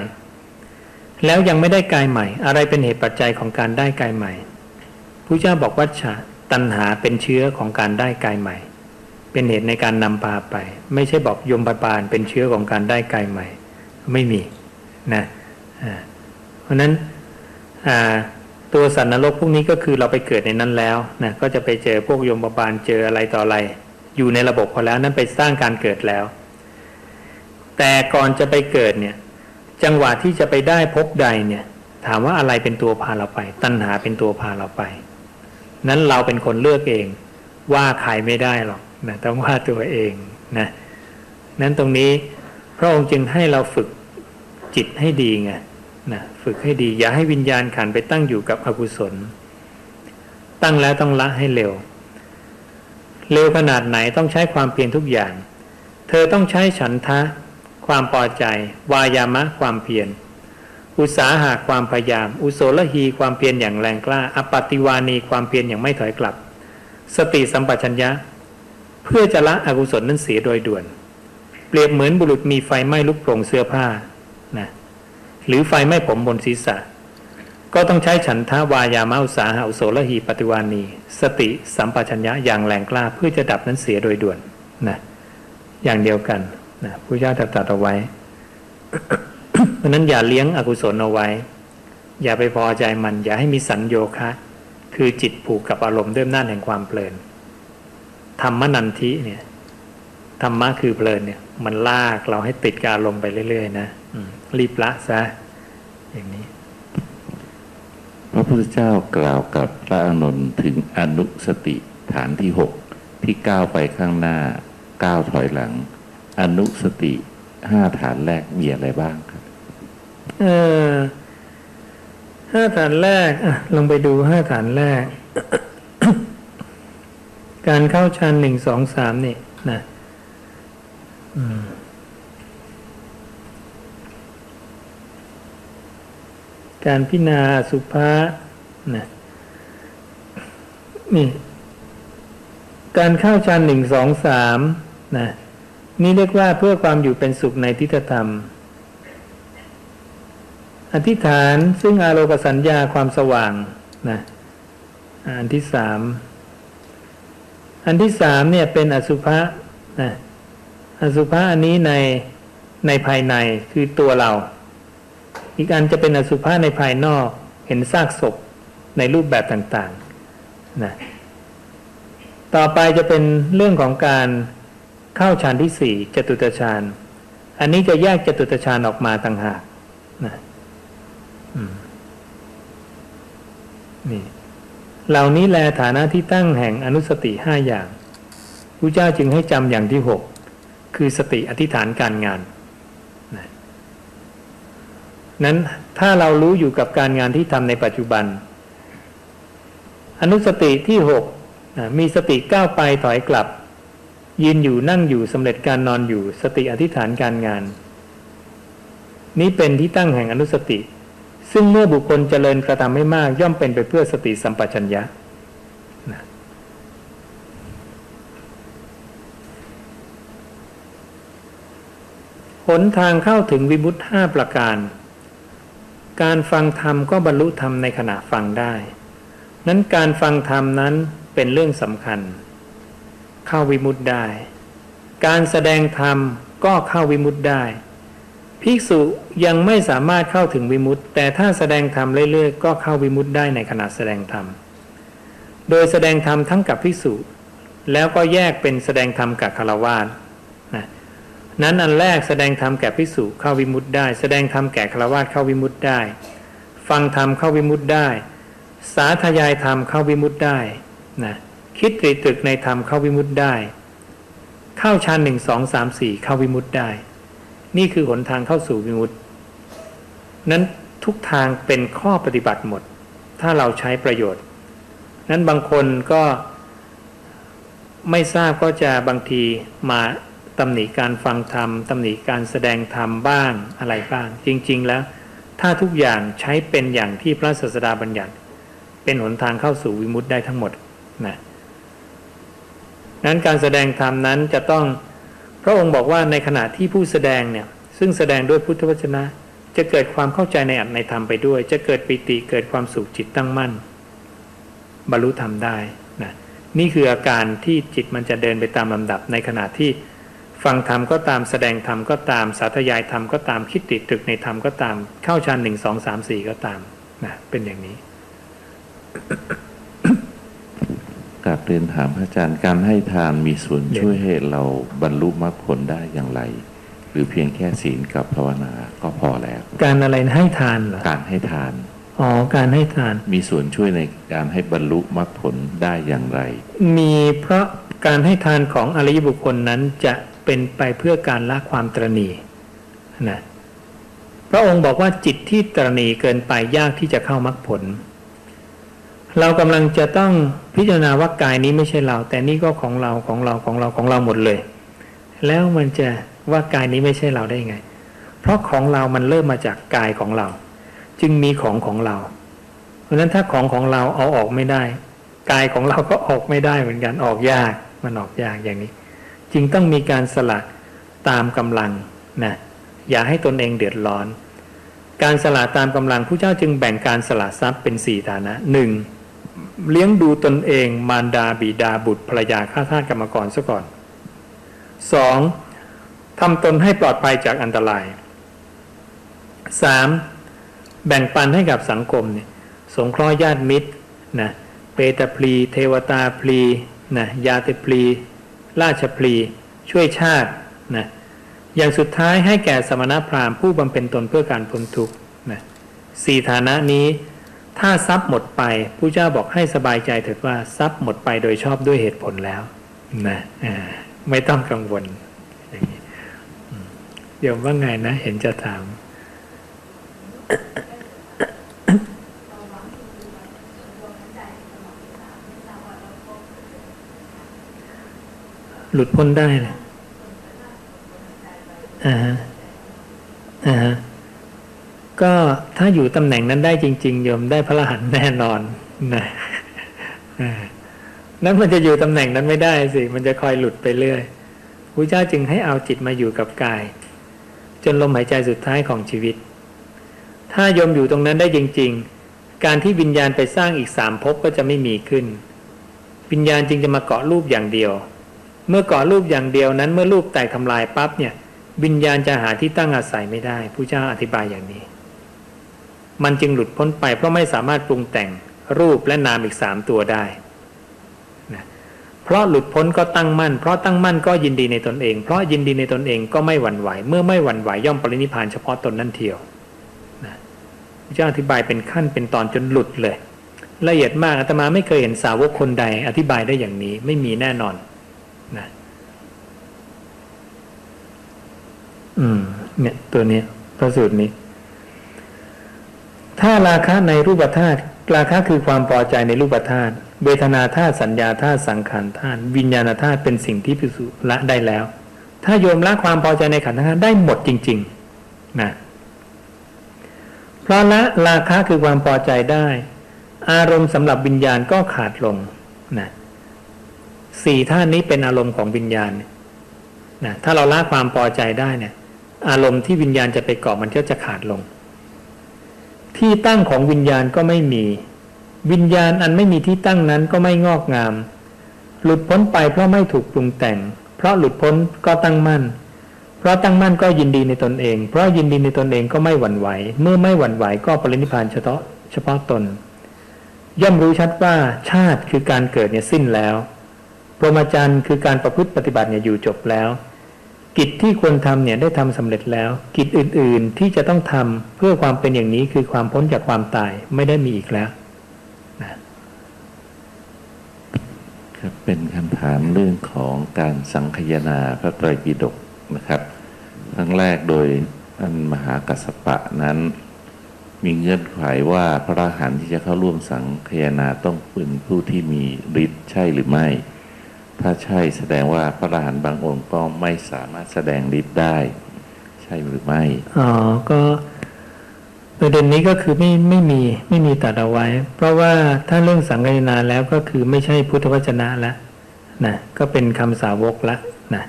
แล้วยังไม่ได้กายใหม่ อะไรเป็นเหตุปัจจัยของการได้กายใหม่พระเจ้าบอกวัชชาตัณหาเป็นเชื้อของการได้กายใหม่ เป็นเหตุในการนำพาไป ไม่ใช่บอกยมบาบาลเป็นเชื้อของการได้กายใหม่ ไม่มีนะอ่า เพราะนั้นตัวสัตว์นรกพวกนี้ก็คือเราไปเกิดในนั้นแล้วนะก็จะไปเจอพวกยมบาลเจออะไรต่ออะไร อยู่ในระบบพอแล้วนั้นไปสร้างการเกิดแล้ว แต่ก่อนจะไปเกิดเนี่ยจังหวะที่จะไปได้พบใดเนี่ยถามว่าอะไรเป็นตัวพาเราไป ตัณหาเป็นตัวพาเราไป นั้นเราเป็นคนเลือกเอง ว่าใครไม่ได้หรอกนะต้องว่าตัวเองนะนั้นตรงนี้พระองค์จึงให้เราฝึกจิตให้ดีไง นะฝึกให้ดี อย่าให้วิญญาณขันไปตั้งอยู่กับอกุศล ตั้งแล้วต้องละให้เร็ว เร็วขนาดไหนต้องใช้ความเพียรทุกอย่าง เธอต้องใช้ฉันทะ ความพอใจ วายามะความเพียรอุตสาหะความพยายาม อุโสลหีความเพียรอย่างแรงกล้าอปติวานีความเพียรอย่างไม่ถอยกลับ สติสัมปชัญญะ เพื่อจะละอกุศลนั้นเสียโดยด่วน เปรียบเหมือนบุรุษมีไฟไหม้ลุกโปร่งเสื้อผ้า หรือไฟไหม้ผมบนศีรษะ ก็ต้องใช้ฉันทาวายามาอุสาหะอุโสลหีปฏิวานี สติสัมปชัญญะอย่างแรงกล้าเพื่อจะดับนั้นเสียโดยด่วนนะอย่างเดียวกันนะผู้เจ้าตรัสเอาไว้เพราะนั้นอย่าเลี้ยงอกุศลเอาไว้ อย่าไปพอใจมัน อย่าให้มีสัญโยคะ คือจิตผูกกับอารมณ์ด้วยอำนาจแห่งความเพลินธรรมนันทิเนี่ยธรรมะคือเพลินเนี่ย มันลากเราให้ติดกับอารมณ์ไปเรื่อยๆนะ รีบละซะอย่างนี้ พระพุทธเจ้ากล่าวกับพระอานนท์ถึงอนุสติฐานที่หกที่ก้าวไปข้างหน้าก้าวถอยหลัง อนุสติห้าฐานแรกมีอะไรบ้างครับ เออห้าฐานแรกอะลองไปดูห้าฐานแรก การเข้าชั้นหนึ่งสองสามนี่นะ อืม การพิจารณาสุภะนะนี่ การเข้าชั้นหนึ่งสองสามนะนี่เรียกว่าเพื่อความอยู่เป็นสุขในทิฏฐธรรม อธิษฐานซึ่งอาโลกสัญญาความสว่างนะอันที่สามอันที่สามเนี่ยเป็นอสุภะนะอสุภะอันนี้ในในภายในคือตัวเรา อีกอันจะเป็นอสุภะในภายนอก เห็นซากศพในรูปแบบต่างๆนะต่อไปจะเป็นเรื่องของการเข้าฌานที่สี่จตุตฌานอันนี้จะแยกจตุตฌานออกมาต่างหากนะนี่เหล่านี้แลฐานะที่ตั้งแห่งอนุสติห้าอย่างพระเจ้าจึงให้จำอย่างที่หกคือสติอธิษฐานการงาน นั้นถ้าเรารู้อยู่กับการงานที่ทำในปัจจุบัน อนุสติที่หกมีสติก้าวไปถอยกลับ ยืนอยู่นั่งอยู่สำเร็จการนอนอยู่สติอธิษฐานการงาน นี้เป็นที่ตั้งแห่งอนุสติ ซึ่งเมื่อบุคคลเจริญกระทำให้มากย่อมเป็นไปเพื่อสติสัมปชัญญะนะหนทางเข้าถึงวิมุตห้าประการ การฟังธรรมก็บรรลุธรรมในขณะฟังได้ นั้นการฟังธรรมนั้นเป็นเรื่องสำคัญ เข้าวิมุตได้ การแสดงธรรมก็เข้าวิมุตได้ ภิกษุยังไม่สามารถเข้าถึงวิมุตแต่ถ้าแสดงธรรมเรื่อยๆ ก็เข้าวิมุตได้ในขณะแสดงธรรม โดยแสดงธรรมทั้งกับภิกษุ แล้วก็แยกเป็นแสดงธรรมกับคารวาส นั้นอันแรกแสดงธรรมแก่ภิกษุเข้าวิมุตได้ แสดงธรรมแก่คาวาสเข้าวิมุตได้ ฟังธรรมเข้าวิมุตได้ สาธยายธรรมเข้าวิมุตได้นะคิดตรีตรึกในธรรมเข้าวิมุตได้ เข้าชั้นหนึ่งสองสามสี่เข้าวิมุตได้ นี่คือหนทางเข้าสู่วิมุตนั้นทุกทางเป็นข้อปฏิบัติหมด ถ้าเราใช้ประโยชน์ นั้นบางคนก็ไม่ทราบก็จะบางทีมา ตำหนิการฟังธรรมตำหนิการแสดงธรรมบ้างอะไรบ้าง จริง ๆ แล้ว ถ้าทุกอย่างใช้เป็นอย่างที่พระศาสดาบัญญัติ เป็นหนทางเข้าสู่วิมุตได้ทั้งหมดนะนั้นการแสดงธรรมนั้นจะต้องพระองค์บอกว่าในขณะที่ผู้แสดงเนี่ยซึ่งแสดงด้วยพุทธวจนะ จะเกิดความเข้าใจในอัตในธรรมไปด้วย จะเกิดปิติเกิดความสุขจิตตั้งมั่น บรรลุธรรมได้นะนี่คืออาการที่จิตมันจะเดินไปตามลำดับในขณะที่ ฟังธรรมก็ตามแสดงธรรมก็ตามสาธยายธรรมก็ตามคิดติดตรึกในธรรมก็ตาม เข้าฌานหนึ่งสองสามสี่ก็ตามนะเป็นอย่างนี้กราบเรียนถามพระอาจารย์การให้ทานมีส่วนช่วยให้เราบรรลุมรรคผลได้อย่างไร หรือเพียงแค่ศีลกับภาวนาก็พอแล้ว การอะไรนะให้ทานเหรอการให้ทานอ๋อการให้ทานมีส่วนช่วยในการให้บรรลุมรรคผลได้อย่างไร มีเพราะการให้ทานของอริยบุคคลนั้นจะ เป็นไปเพื่อการละความตรณีนะพระองค์บอกว่าจิตที่ตรณีเกินไปยากที่จะเข้ามรรคผล เรากำลังจะต้องพิจารณาว่ากายนี้ไม่ใช่เรา แต่นี่ก็ของเราของเราของเราของเราหมดเลย แล้วมันจะว่ากายนี้ไม่ใช่เราได้ไง เพราะของเรามันเริ่มมาจากกายของเรา จึงมีของของเรา เพราะฉะนั้นถ้าของของเราเอาออกไม่ได้ กายของเราก็ออกไม่ได้เหมือนกันออกยากมันออกยากอย่างนี้ จึงต้องมีการสละตามกำลังนะอย่าให้ตนเองเดือดร้อน การสละตามกำลังผู้เจ้าจึงแบ่งการสละทรัพย์เป็นสี่ฐานะหนึ่งเลี้ยงดูตนเองมารดาบิดาบุตรภรรยาข้าทาสกรรมกรซะก่อนสองทำตนให้ปลอดภัยจากอันตรายสามแบ่งปันให้กับสังคมเนี่ยสงเคราะห์ญาติมิตรนะเปตพลี เทวตาพลีนะยาเตพลี ราชพลีช่วยชาตินะอย่างสุดท้ายให้แก่สมณพราหมณ์ผู้บำเพ็ญตนเพื่อการพ้นทุกข์นะสี่ฐานะนี้ถ้าทรัพย์หมดไปผู้เจ้าบอกให้สบายใจเถิดว่าทรัพย์หมดไปโดยชอบด้วยเหตุผลแล้วนะไม่ต้องกังวลยอมเดี๋ยวว่าไงนะ เห็นจะถาม หลุดพ้นได้เลยอ่าฮะอ่าฮะก็ถ้าอยู่ตำแหน่งนั้นได้จริง ๆ โยมได้พระรหันต์แน่นอนนะอ่านั้นมันจะอยู่ตำแหน่งนั้นไม่ได้สิ มันจะคอยหลุดไปเรื่อยพระเจ้าจึงให้เอาจิตมาอยู่กับกาย จนลมหายใจสุดท้ายของชีวิต ถ้าโยมอยู่ตรงนั้นได้จริง ๆ การที่วิญญาณไปสร้างอีกสามภพก็จะไม่มีขึ้น วิญญาณจึงจะมาเกาะรูปอย่างเดียว เมื่อกาะรูปอย่างเดียวนั้นเมื่อรูปแตกทำลายปั๊บเนี่ยวิญญาณจะหาที่ตั้งอาศัยไม่ได้ผู้เจ้าอธิบายอย่างนี้ มันจึงหลุดพ้นไปเพราะไม่สามารถปรุงแต่งรูปและนามอีกสามตัวได้นะเพราะหลุดพ้นก็ตั้งมั่น เพราะตั้งมั่นก็ยินดีในตนเอง เพราะยินดีในตนเองก็ไม่หวั่นไหว เมื่อไม่หวั่นไหวย่อมปรินิพพานเฉพาะตนนั่นเทียวนะพระเจ้าอธิบายเป็นขั้นเป็นตอนจนหลุดเลย ละเอียดมากอาตมาไม่เคยเห็นสาวกคนใด อธิบายได้อย่างนี้ไม่มีแน่นอน นะอืม เนี่ย ตัวนี้ยพระสูตรนี้ ถ้าราคะในรูปธาตุราคะคือความพอใจในรูปธาตุเวทนาธาตุสัญญาธาตุสังขารธาตุวิญญาณธาตุเป็นสิ่งที่พิสุละได้แล้ว ถ้าโยมละความพอใจในขันธ์ทั้งห้าได้หมดจริง ๆ นะเพราะละราคะคือความพอใจได้ อารมณ์สำหรับวิญญาณก็ขาดลงนะ สี่ท่านนี้เป็นอารมณ์ของวิญญาณนะถ้าเราละความพอใจได้เนี่ย อารมณ์ที่วิญญาณจะไปเกาะมันก็จะขาดลง ที่ตั้งของวิญญาณก็ไม่มี วิญญาณอันไม่มีที่ตั้งนั้นก็ไม่งอกงาม หลุดพ้นไปเพราะไม่ถูกปรุงแต่ง เพราะหลุดพ้นก็ตั้งมั่น เพราะตั้งมั่นก็ยินดีในตนเอง เพราะยินดีในตนเองก็ไม่หวั่นไหว เมื่อไม่หวั่นไหวก็ปรินิพานเฉพาะเฉพาะตน ย่อมรู้ชัดว่าชาติคือการเกิดเนี่ยสิ้นแล้ว พรหมจรรย์คือการประพฤติปฏิบัติเนี่ยอยู่จบแล้ว กิจที่ควรทำเนี่ยได้ทำสำเร็จแล้ว กิจอื่นๆที่จะต้องทำเพื่อความเป็นอย่างนี้คือความพ้นจากความตายไม่ได้มีอีกแล้วนะครับเป็นคำถามเรื่องของการสังคายนาพระไตรปิฎกนะครับครั้งแรกโดยท่านมหากัสปะนั้น มีเงื่อนไขว่าพระอรหันต์ที่จะเข้าร่วมสังคายนาต้องเป็นผู้ที่มีฤทธิ์ใช่หรือไม่ ถ้าใช่แสดงว่าพระอรหันต์บางองค์ก็ไม่สามารถแสดงฤทธิ์ได้ ใช่หรือไม่ อ๋อ ก็ประเด็นนี้ก็คือไม่ไม่มีไม่มีตัดเอาไว้ เพราะว่าถ้าเรื่องสังกายนาแล้วก็คือไม่ใช่พุทธวจนะละนะก็เป็นคำสาวกละนะ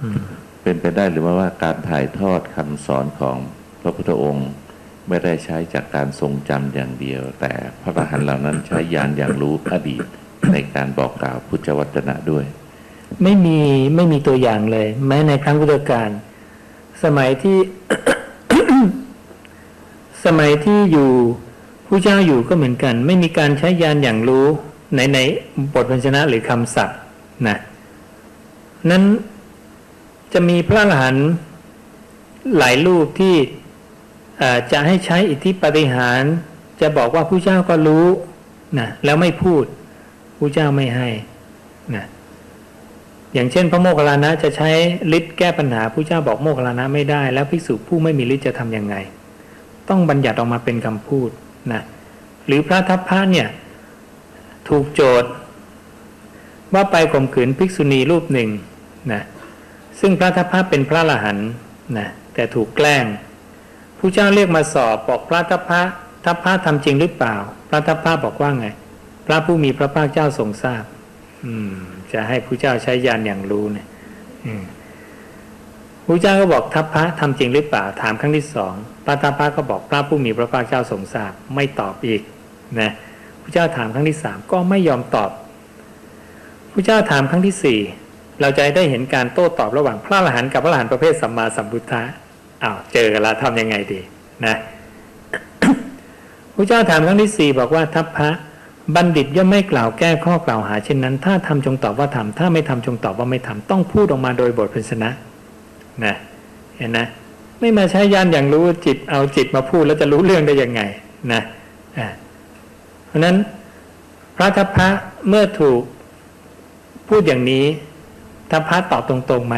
อืมเป็นไปได้หรือไม่ว่าการถ่ายทอดคำสอนของพระพุทธองค์ไม่ได้ใช้จากการทรงจำอย่างเดียว แต่พระอรหันต์เหล่านั้นใช้ญาณอย่างรู้อดีต ในการบอกกล่าวพุทธวจนะด้วย ไม่มีไม่มีตัวอย่างเลย แม้ในครั้งพุทธกาลสมัยที่สมัยที่อยู่ผู้เจ้าอยู่ก็เหมือนกัน ไม่มีการใช้ยานอย่างรู้ในในบทพันชนะหรือคำศัพท์นะนั้นจะมีพระอรหันต์หลายรูปที่จะให้ใช้อิทธิปฏิหาร จะบอกว่าผู้เจ้าก็รู้นะแล้วไม่พูด ผู้เจ้าไม่ให้นะอย่างเช่น พระโมคคัลลานะจะใช้ฤทธิ์แก้ปัญหาผู้เจ้าบอกโมคคัลลานะไม่ได้ แล้วภิกษุผู้ไม่มีฤทธิ์จะทำยังไง ต้องบัญญัติออกมาเป็นคำพูดนะหรือพระทัพพระเนี่ยถูกโจทย์ว่าไปข่มขืนภิกษุณีรูปหนึ่งนะซึ่งพระทัพพระเป็นพระอรหันนะแต่ถูกแกล้งผู้เจ้าเรียกมาสอบบอกพระทัพพระทัพพระทำจริงหรือเปล่า พระทัพพระบอกว่าไง พระผู้มีพระภาคเจ้าทรงทราบ อืม จะให้ผู้เจ้าใช้ยานอย่างรู้เนี่ยผู้เจ้าก็บอกทัพพระทำจริงหรือเปล่าถามครั้งที่สองพระทัพพระก็บอกพระผู้มีพระภาคเจ้าทรงทราบ ไม่ตอบอีกนะผู้เจ้าถามครั้งที่สามก็ไม่ยอมตอบผู้เจ้าถามครั้งที่สี่เราจะได้เห็นการโต้ตอบระหว่างพระอรหันต์กับพระอรหันต์ประเภทสัมมาสัมพุทธะอ้าวเจอกันแล้วทำยังไงดี นะพระเจ้าถามครั้งที่สี่บอกว่าทัพพระ บัณฑิตย่อมไม่กล่าวแก้ข้อกล่าวหาเช่นนั้น ถ้าทำจงตอบว่าทำถ้าไม่ทำจงตอบว่าไม่ทำต้องพูดออกมาโดยบทพิชนะนะเห็นนะไม่มาใช้ยานอย่างรู้จิตเอาจิตมาพูดแล้วจะรู้เรื่องได้ยังไงนะอ่าเพราะฉะนั้นพระทัพพระเมื่อถูกพูดอย่างนี้ทัพพระตอบตรงๆไหม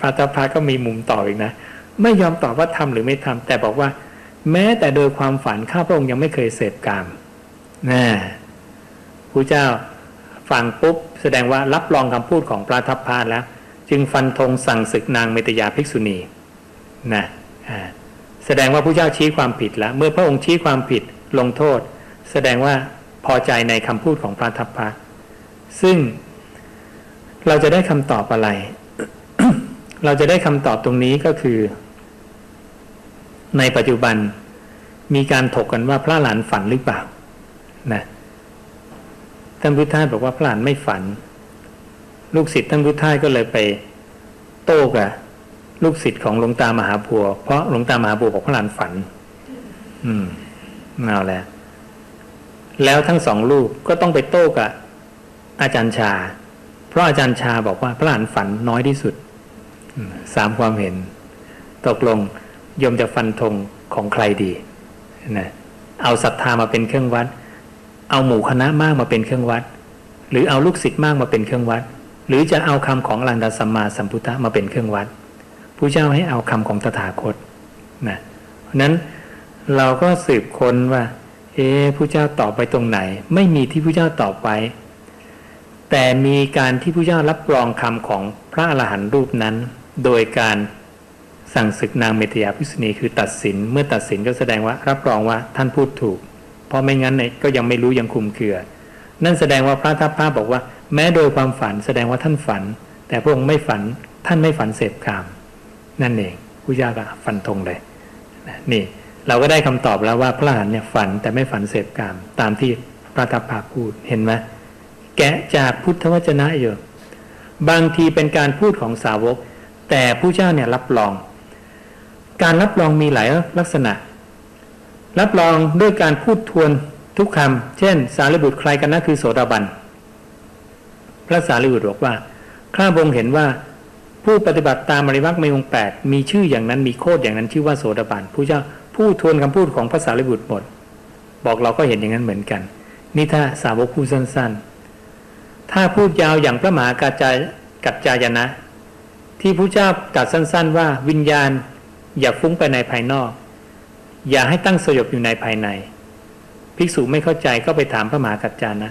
พระทัพพระก็มีมุมตอบอีกนะไม่ยอมตอบว่าทำหรือไม่ทำแต่บอกว่า แม้แต่โดยความฝันข้าพระองค์ยังไม่เคยเสพกาม นะพระเจ้าฟังปุ๊บแสดงว่ารับรองคำพูดของพระทัพพระแล้ว จึงฟันธงสั่งศึกนางเมตยาภิกษุณีนะแสดงว่าพระเจ้าชี้ความผิดแล้ว เมื่อพระองค์ชี้ความผิดลงโทษ แสดงว่าพอใจในคำพูดของพระทัพพระซึ่งเราจะได้คำตอบอะไร เราจะได้คำตอบตรงนี้ก็คือ ในปัจจุบันมีการถกกันว่าพระหลานฝันหรือเปล่า นะท่านพุทธทาสบอกว่าพระหลานไม่ฝัน ลูกศิษย์ท่านพุทธทาสก็เลยไปโต้กับลูกศิษย์ของหลวงตามหาบัว เพราะหลวงตามหาบัวบอกพระหลานฝัน อืมเอาแล้วแล้วทั้งสองลูกก็ต้องไปโต้กับอาจารย์ชา เพราะอาจารย์ชาบอกว่าพระหลานฝันน้อยที่สุดสามความเห็น ตกลงยมจะฟันธงของใครดีนะเอาศรัทธามาเป็นเครื่องวัด เอาหมู่คณะมากมาเป็นเครื่องวัด หรือเอาลูกศิษย์มากมาเป็นเครื่องวัด หรือจะเอาคำของอรันตสัมมาสัมพุทธะมาเป็นเครื่องวัดผู้เจ้าให้เอาคำของตถาคตนะเพราะนั้นเราก็สืบค้นว่า เอ๊ะผู้เจ้าตอบไปตรงไหน ไม่มีที่ผู้เจ้าตอบไปแต่มีการที่ผู้เจ้ารับรองคำของพระอรหันต์รูปนั้น โดยการสั่งศึกนางเมตยาพิษณีคือตัดสิน เมื่อตัดสินก็แสดงว่ารับรองว่าท่านพูดถูก เพราะไม่งั้นเนี่ยก็ยังไม่รู้ยังคลุมเครือ นั่นแสดงว่าพระทัพพระบอกว่า แม้โดยความฝันแสดงว่าท่านฝัน แต่พระองค์ไม่ฝันท่านไม่ฝันเสพกาม นั่นเองผู้ยาก็ฟันธงเลยนี่เราก็ได้คำตอบแล้วว่าพระอรหันเนี่ยฝันแต่ไม่ฝันเสพกาม ตามที่พระทัพพาพูดเห็นไหมแกะจากพุทธวจนะอยู่บางทีเป็นการพูดของสาวก แต่ผู้เจ้าเนี่ยรับรอง การรับรองมีหลายลักษณะ รับรองด้วยการพูดทวนทุกคำเช่น สารีบุตรใครกันนะคือโสดาบัน พระสารีบุตรบอกว่า ข้าพงเห็นว่าผู้ปฏิบัติตามอริมักมีองแปดมีชื่ออย่างนั้นมีโคดอย่างนั้นชื่อว่าโสดาบันผู้เจ้าผู้ทวนคำพูดของพระสารีบุตรหมด บอกเราก็เห็นอย่างนั้นเหมือนกัน นี่ถ้าสาวกพูดสั้นๆ ถ้าพูดยาวอย่างพระมหากาจายกัจจายนะ ที่ผู้เจ้าตรัสสั้น ๆ ว่าวิญญาณอย่าฟุ้งไปในภายนอก อย่าให้ตั้งสยบอยู่ในภายใน ภิกษุไม่เข้าใจก็ไปถามพระมหากัจจานะ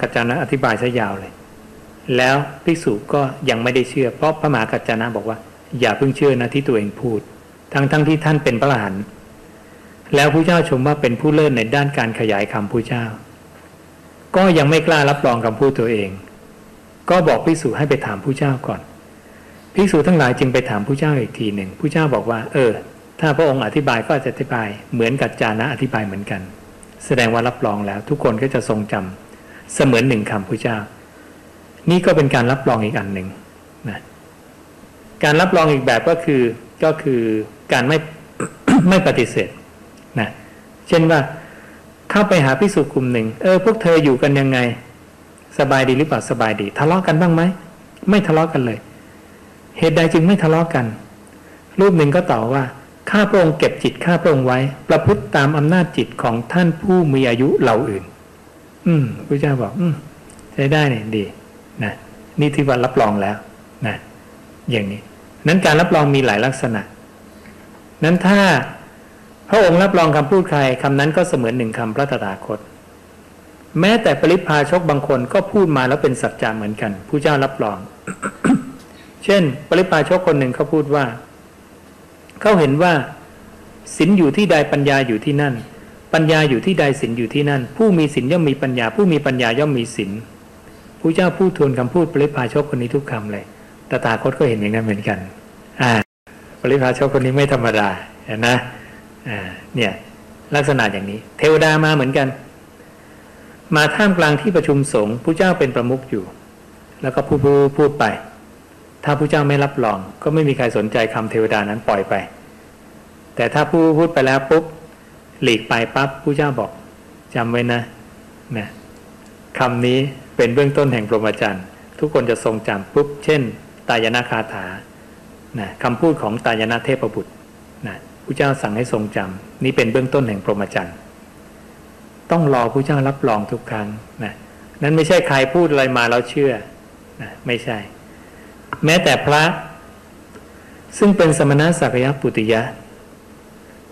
กัจจานะอธิบายซะยาวเลย แล้วภิกษุก็ยังไม่ได้เชื่อ เพราะพระมหากัจจานะบอกว่า อย่าเพิ่งเชื่อนะที่ตัวเองพูด ทั้งๆทที่ท่านเป็นพระอรหันต์แล้วผู้เจ้าชมว่าเป็นผู้เลิศในด้านการขยายคำผู้เจ้า ก็ยังไม่กล้ารับรองคำพูดตัวเอง ก็บอกภิกษุให้ไปถามผู้เจ้าก่อนภิกษุทั้งหลายจึงไปถามผู้เจ้าอีกทีหนึ่งผู้เจ้าบอกว่า เออ ถ้าพระองค์อธิบายก็จะอธิบายเหมือนกับจานะอธิบายเหมือนกัน แสดงว่ารับรองแล้วทุกคนก็จะทรงจำเสมือนหนึ่งคำผู้เจ้า นี่ก็เป็นการรับรองอีกอันหนึ่งนะการรับรองอีกแบบก็คือก็คือการไม่ไม่ปฏิเสธนะเช่นว่าเข้าไปหาพิสุกลุ่มหนึ่งเออพวกเธออยู่กันยังไง สบายดีหรือเปล่าสบายดี ทะเลาะกันบ้างไหมไม่ทะเลาะกันเลย เหตุใดจึงไม่ทะเลาะกัน รูปหนึ่งก็ตอบว่า ข้าพระองค์เก็บจิตข้าพระองค์ไว้ ประพฤติตามอำนาจจิตของท่านผู้มีอายุเหล่าอื่น อืมพระเจ้าบอก อืมใช้ได้เนี่ยดีนะนี่ที่ว่ารับรองแล้วนะอย่างนี้ นั้นการรับรองมีหลายลักษณะ นั้นถ้าพระองค์รับรองคำพูดใครคำนั้นก็เสมือนหนึ่งคำพระตถาคต แม้แต่ปริพาชกบางคนก็พูดมาแล้วเป็นสัจจะเหมือนกันผู้เจ้ารับรอง เช่น ปริพาชกคนหนึ่งเขาพูดว่า เขาเห็นว่าศีลอยู่ที่ใดปัญญาอยู่ที่นั่น ปัญญาอยู่ที่ใดศีลอยู่ที่นั่น ผู้มีศีลย่อมมีปัญญา ผู้มีปัญญาย่อมมีศีลผู้เจ้าพูดทวนคำพูดปริพาชกคนนี้ทุกคำเลยตถาคตก็เห็นอย่างนั้นเหมือนกัน อ่า ปริพาชกคนนี้ไม่ธรรมดาเห็นนะอ่าเนี่ยลักษณะอย่างนี้ เทวดามาเหมือนกัน มาท่ามกลางที่ประชุมสงฆ์ผู้เจ้าเป็นประมุขอยู่ แล้วก็พูดพูดไป ถ้าผู้เจ้าไม่รับรอง ก็ไม่มีใครสนใจคำเทวดานั้นปล่อยไป แต่ถ้าผู้พูดไปแล้วปุ๊บหลีกไปปั๊บผู้เจ้าบอกจำไว้นะนะคำนี้เป็นเบื้องต้นแห่งพรหมจรรย์ทุกคนจะทรงจำปุ๊บ เช่น ตายนาคาถานะคำพูดของตายนาเทพบุตรนะผู้เจ้าสั่งให้ทรงจำนี่เป็นเบื้องต้นแห่งพรหมจรรย์ต้องรอผู้เจ้ารับรองทุกครั้งนะนั้นไม่ใช่ใครพูดอะไรมาแล้วเชื่อนะไม่ใช่ แม้แต่พระ ซึ่งเป็นสมณะสักยะปุติยะ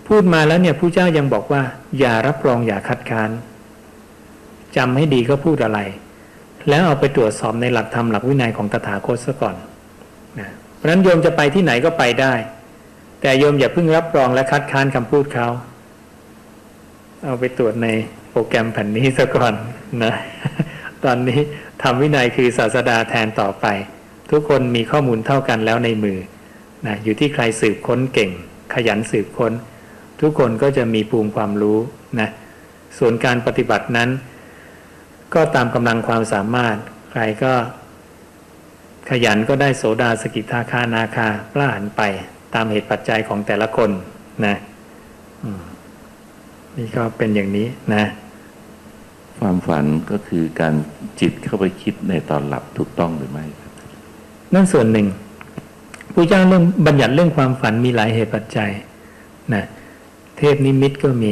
พูดมาแล้วเนี่ยผู้เจ้ายังบอกว่า อย่ารับรองอย่าคัดค้านจำให้ดีก็พูดอะไร แล้วเอาไปตรวจสอบในหลักธรรมหลักวินัยของตถาคตซะก่อนนะเพราะนั้นโยมจะไปที่ไหนก็ไปได้ แต่โยมอย่าเพิ่งรับรองและคัดค้านคำพูดเขาเอาไปตรวจในโปรแกรมแผ่นนี้ซะก่อนนะ ตอนนี้ทำวินัยคือศาสดาแทนต่อไป ทุกคนมีข้อมูลเท่ากันแล้วในมือนะอยู่ที่ใครสืบค้นเก่ง ขยันสืบค้น ทุกคนก็จะมีภูมิความรู้นะส่วนการปฏิบัตินั้น ก็ตามกำลังความสามารถ ใครก็ ขยันก็ได้โสดาสกิทาคานาคาพระหันไปตามเหตุปัจจัยของแต่ละคนนะนี่ก็เป็นอย่างนี้นะ ความฝันก็คือการจิตเข้าไปคิดในตอนหลับถูกต้องหรือไม่ นั่นส่วนหนึ่งผู้เจ้าเรื่องบัญญัติเรื่องความฝันมีหลายเหตุปัจจัยนะเทพนิมิตก็มี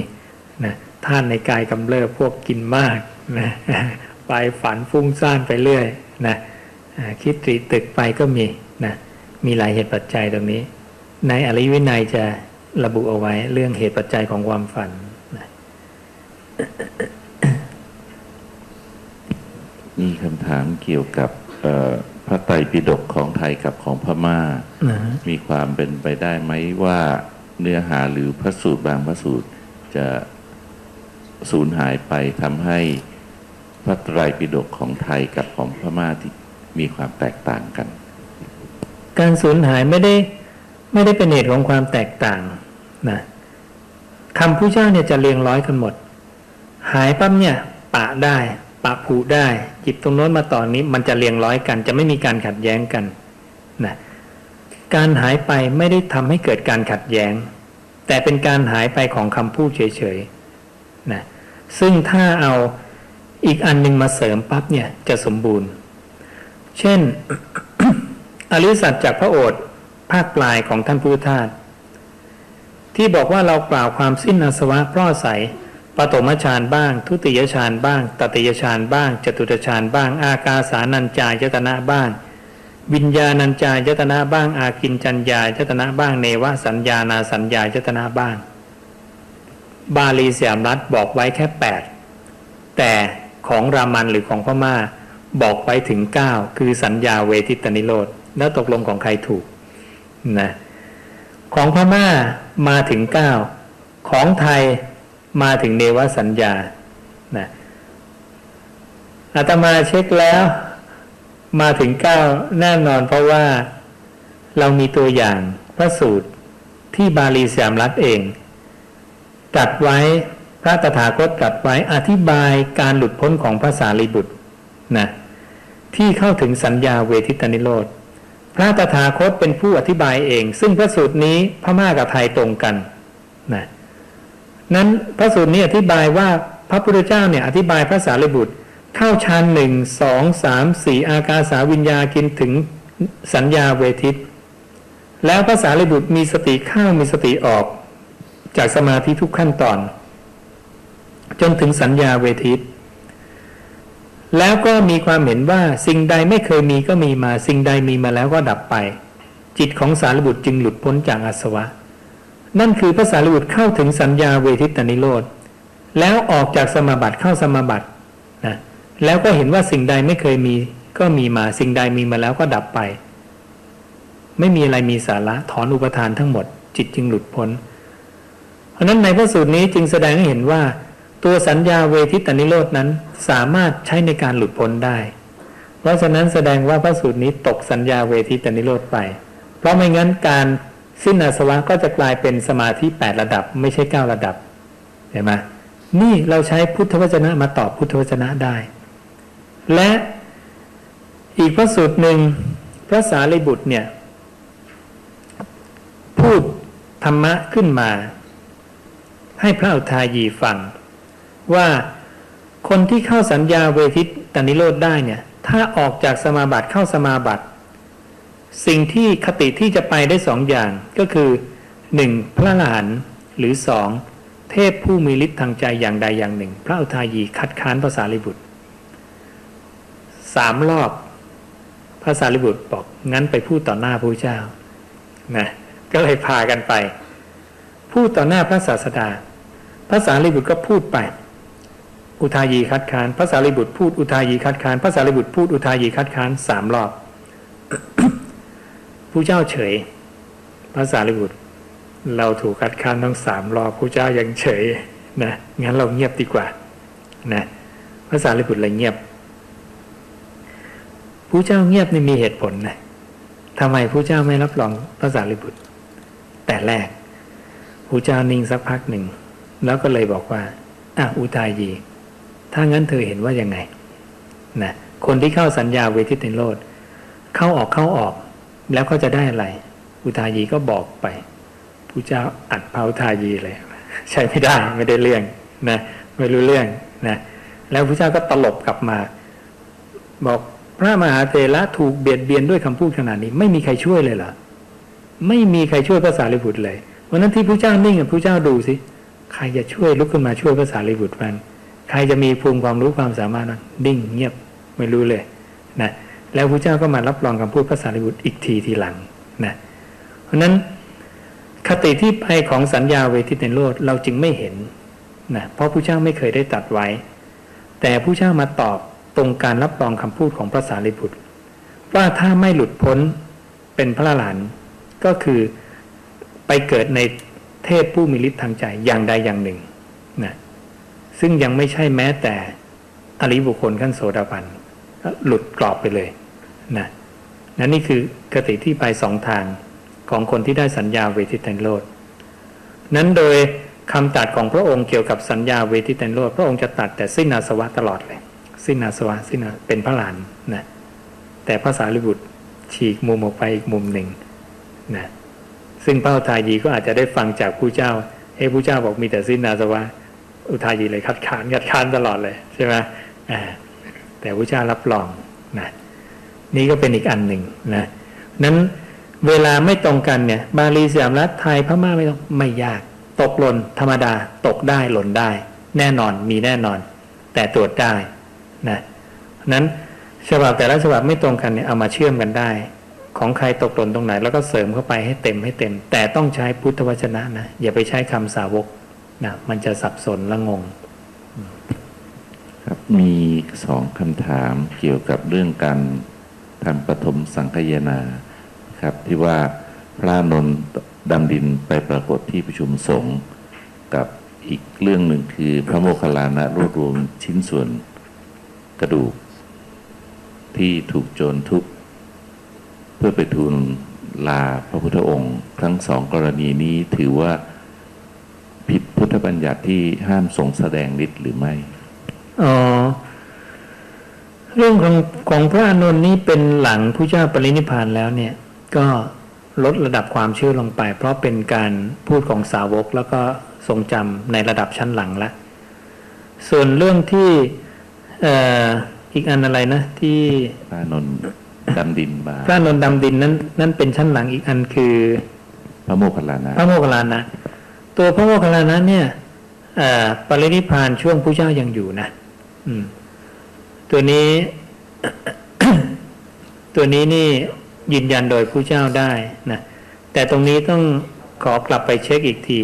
นะท่านในกายกำเริบพวกกินมากนะไปฝันฟุ้งซ่านไปเรื่อยนะคิดตรีตึกไปก็มีนะมีหลายเหตุปัจจัยตรงนี้ ในอริวินัยจะระบุเอาไว้เรื่องเหตุปัจจัยของความฝันนะมีคำถามเกี่ยวกับ พระไตรปิฎกของไทยกับของพม่านะมีความเป็นไปได้ไหมว่าเนื้อหาหรือพระสูตรบางพระสูตรจะสูญหายไปทำให้พระไตรปิฎกของไทยกับของพม่าที่มีความแตกต่างกัน การสูญหายไม่ได้ไม่ได้เป็นเหตุของความแตกต่างนะคำผู้เจ้าเนี่ยจะเรียงร้อยกันหมด หายปั๊บเนี่ยปะได้ ปะผูได้หยิบตรงโน้นมาต่อนนี้ มันจะเรียงร้อยกัน จะไม่มีการขัดแย้งกันนะการหายไปไม่ได้ทำให้เกิดการขัดแย้ง แต่เป็นการหายไปของคำพูดเฉยๆนะซึ่งถ้าเอาอีกอันหนึ่งมาเสริมปั๊บเนี่ยจะสมบูรณ์ เช่น อริสัตจากพระโอษฐ์ภาคปลายของท่านพุทธทาสที่บอกว่าเรากล่าวความสิ้นอาสวะเพราะอาศัย ปฐมฌานบ้าง ทุติยฌานบ้าง ตติยฌานบ้าง จตุตฌานบ้าง อากาสานัญจายตนะบ้าง วิญญาณัญจายตนะบ้าง อากินจัญญายตนะบ้าง เนวสัญญานาสัญญายตนะบ้าง บาลีเสียมรัฐบอกไว้แค่แปดแต่ของรามันหรือของพม่าบอกไว้ถึงเก้าคือสัญญาเวทิตนิโรธแล้วตกลงของใครถูกนะของพม่ามาถึงเก้าของไทย มาถึงเนวสัญญานะอาตมาเช็คแล้ว มาถึงเก้าแน่นอนเพราะว่าเรามีตัวอย่างพระสูตรที่บาลีสยามรัฐเองตัดไว้พระตถาคตตัดไว้อธิบายการหลุดพ้นของพระสารีบุตรนะที่เข้าถึงสัญญาเวทิตนิโรธพระตถาคตเป็นผู้อธิบายเอง ซึ่งพระสูตรนี้พม่ากับไทยตรงกันนะ นั้นพระสูตรนี้อธิบายว่าพระพุทธเจ้าเนี่ยอธิบายพระสารีบุตร เข้าฌานหนึ่งสองสามสี่อากาสาวิญญากินถึงสัญญาเวทิต แล้วพระสารีบุตรมีสติเข้ามีสติออก จากสมาธิทุกขั้นตอน จนถึงสัญญาเวทิตแล้วก็มีความเห็นว่าสิ่งใดไม่เคยมีก็มีมา สิ่งใดมีมาแล้วก็ดับไป จิตของสารบุตรจึงหลุดพ้นจากอาสวะ นั่นคือพระสารีบุตรเข้าถึงสัญญาเวทิตานิโรธ แล้วออกจากสมาบัติเข้าสมาบัตินะแล้วก็เห็นว่าสิ่งใดไม่เคยมีก็มีมาสิ่งใดมีมาแล้วก็ดับไป ไม่มีอะไรมีสาระถอนอุปทานทั้งหมด จิตจึงหลุดพ้น เพราะนั้นในพระสูตรนี้จึงแสดงให้เห็นว่า ตัวสัญญาเวทิตานิโรธนั้นสามารถใช้ในการหลุดพ้นได้ เพราะฉะนั้นแสดงว่าพระสูตรนี้ตกสัญญาเวทิตานิโรธไป เพราะไม่งั้นการ สิ้นอาสวะก็จะกลายเป็นสมาธิแปดระดับ ไม่ใช่เก้าระดับเห็นไหมนี่เราใช้พุทธวจนะมาตอบพุทธวจนะได้ และอีกพระสูตรหนึ่งพระสารีบุตรเนี่ย พูดธรรมะขึ้นมา ให้พระอุทายีฟัง ว่าคนที่เข้าสัญญาเวทิตนิโรธได้เนี่ย ถ้าออกจากสมาบัติเข้าสมาบัติ สิ่งที่คติที่จะไปได้สองอย่างก็คือหนึ่งพระอรหันต์หรือสองเทพผู้มีฤทธิ์ทางใจอย่างใดอย่างหนึ่ง พระอุทายีคัดค้านพระสารีบุตรสามรอบพระสารีบุตรบอกงั้นไปพูดต่อหน้าพระเจ้านะก็เลยพากันไป พูดต่อหน้าพระศาสดาพระสารีบุตรก็พูดไป อุทายีคัดค้านพระสารีบุตรพูดอุทายีคัดค้านพระสารีบุตรพูดอุทายีคัดค้านสามรอบ ผู้เจ้าเฉยพระสารีบุตร เราถูกคัดค้านทั้งสามรอบผู้เจ้ายังเฉยนะงั้นเราเงียบดีกว่านะพระสารีบุตรเลยเงียบผู้เจ้าเงียบนี่มีเหตุผลนะทำไมผู้เจ้าไม่รับรองพระสารีบุตร แต่แรกผู้เจ้านิ่งสักพักหนึ่ง แล้วก็เลยบอกว่าอะอุทายี ถ้างั้นเธอเห็นว่ายังไงนะคนที่เข้าสัญญาเวทิตนิโรธเข้าออกเข้าออก แล้วก็จะได้อะไร อุทายีก็บอกไปผู้เจ้าอัดเผาทายีเลย ใช่ไม่ได้ไม่ได้เรื่องนะไม่รู้เรื่องนะแล้วพระเจ้าก็ตลบกลับมา บอกพระมหาเถระถูกเบียดเบียนด้วยคำพูดขนาดนี้ ไม่มีใครช่วยเลยเหรอไม่มีใครช่วยพระสารีบุตรเลยวันนั้นที่พระเจ้านิ่งอะพระเจ้าดูสิใครจะช่วยลุกขึ้นมาช่วยพระสารีบุตรมันใครจะมีภูมิความรู้ความสามารถนั้นนิ่งเงียบไม่รู้เลย นะ แล้วพระเจ้าก็มารับรองคำพูดพระสารีบุตรอีกทีทีหลังนะเพราะนั้นคติที่ไปของสัญญาเวทิตในโลดเราจึงไม่เห็นนะเพราะผู้เจ้าไม่เคยได้ตัดไว้ แต่ผู้เจ้ามาตอบตรงการรับรองคำพูดของพระสารีบุตร ว่าถ้าไม่หลุดพ้นเป็นพระอรหันก็คือไปเกิดในเทพผู้มีฤทธิ์ทางใจอย่างใดอย่างหนึ่งนะซึ่งยังไม่ใช่แม้แต่อริบุคคลขั้นโสดาบันหลุดกรอบไปเลย นะนั่นนี่คือคติที่ไปสองทางของคนที่ได้สัญญาเวทิตันโลดนั้นโดยคำตัดของพระองค์เกี่ยวกับสัญญาเวทิตันโลดพระองค์จะตัดแต่สิ้นอาสวะตลอดเลย สิ้นอาสวะสิ้นาเป็นพระหลานนะแต่พระสารีบุตรฉีกมุมออกไปอีกมุมหนึ่งนะซึ่งพระอุทายีก็อาจจะได้ฟังจากผู้เจ้าเอ้ผู้เจ้าบอกมีแต่สิ้นอาสวะอุทายีเลยคัดค้านคัดค้านตลอดเลยใช่ไหมแต่ผู้เจ้ารับรองนะ นี่ก็เป็นอีกอันหนึ่งนะนั้นเวลาไม่ตรงกันเนี่ย บาลีสยามรัฐไทยพม่าไม่ต้องไม่ยาก ตกหล่นธรรมดาตกได้หล่นได้ แน่นอนมีแน่นอน แต่ตรวจได้นะนั้นฉบับแต่ละฉบับไม่ตรงกันเนี่ยเอามาเชื่อมกันได้ ของใครตกหล่นตรงไหน แล้วก็เสริมเข้าไปให้เต็มให้เต็ม แต่ต้องใช้พุทธวจนะนะอย่าไปใช้คำสาวกนะมันจะสับสนและงงครับมีสองคำถามเกี่ยวกับเรื่องการ ทำปฐมสังคายนาครับที่ว่าพระนนท์ดำดินไปปรากฏที่ประชุมสงฆ์กับอีกเรื่องหนึ่งคือพระโมคคัลลานะรวบรวมชิ้นส่วนกระดูก ที่ถูกโจรทุบเพื่อไปทูลลาพระพุทธองค์ ทั้งสองกรณีนี้ถือว่าผิดพุทธบัญญัติที่ห้ามทรงแสดงฤทธิ์หรือไม่ อ๋อ เรื่องของของพระอานนท์นี้เป็นหลังผู้เจ้าปรินิพพานแล้วเนี่ยก็ลดระดับความเชื่อลงไป เพราะเป็นการพูดของสาวกแล้วก็ทรงจำในระดับชั้นหลังละส่วนเรื่องที่เอ่ออีกอันอะไรนะ ที่พระนนท์ดำดินมาพระอานนท์ดำดินนั้นนั่นเป็นชั้นหลังอีกอันคือ พระโมคคัลลานะพระโมคคัลลานะตัวพระโมคคัลลานะเนี่ยเอ่อปรินิพพานช่วงผู้เจ้ายังอยู่นะ อืม ตัวนี้ ตัวนี้นี่ยืนยันโดยผู้เจ้าได้นะแต่ตรงนี้ต้องขอกลับไปเช็คอีกที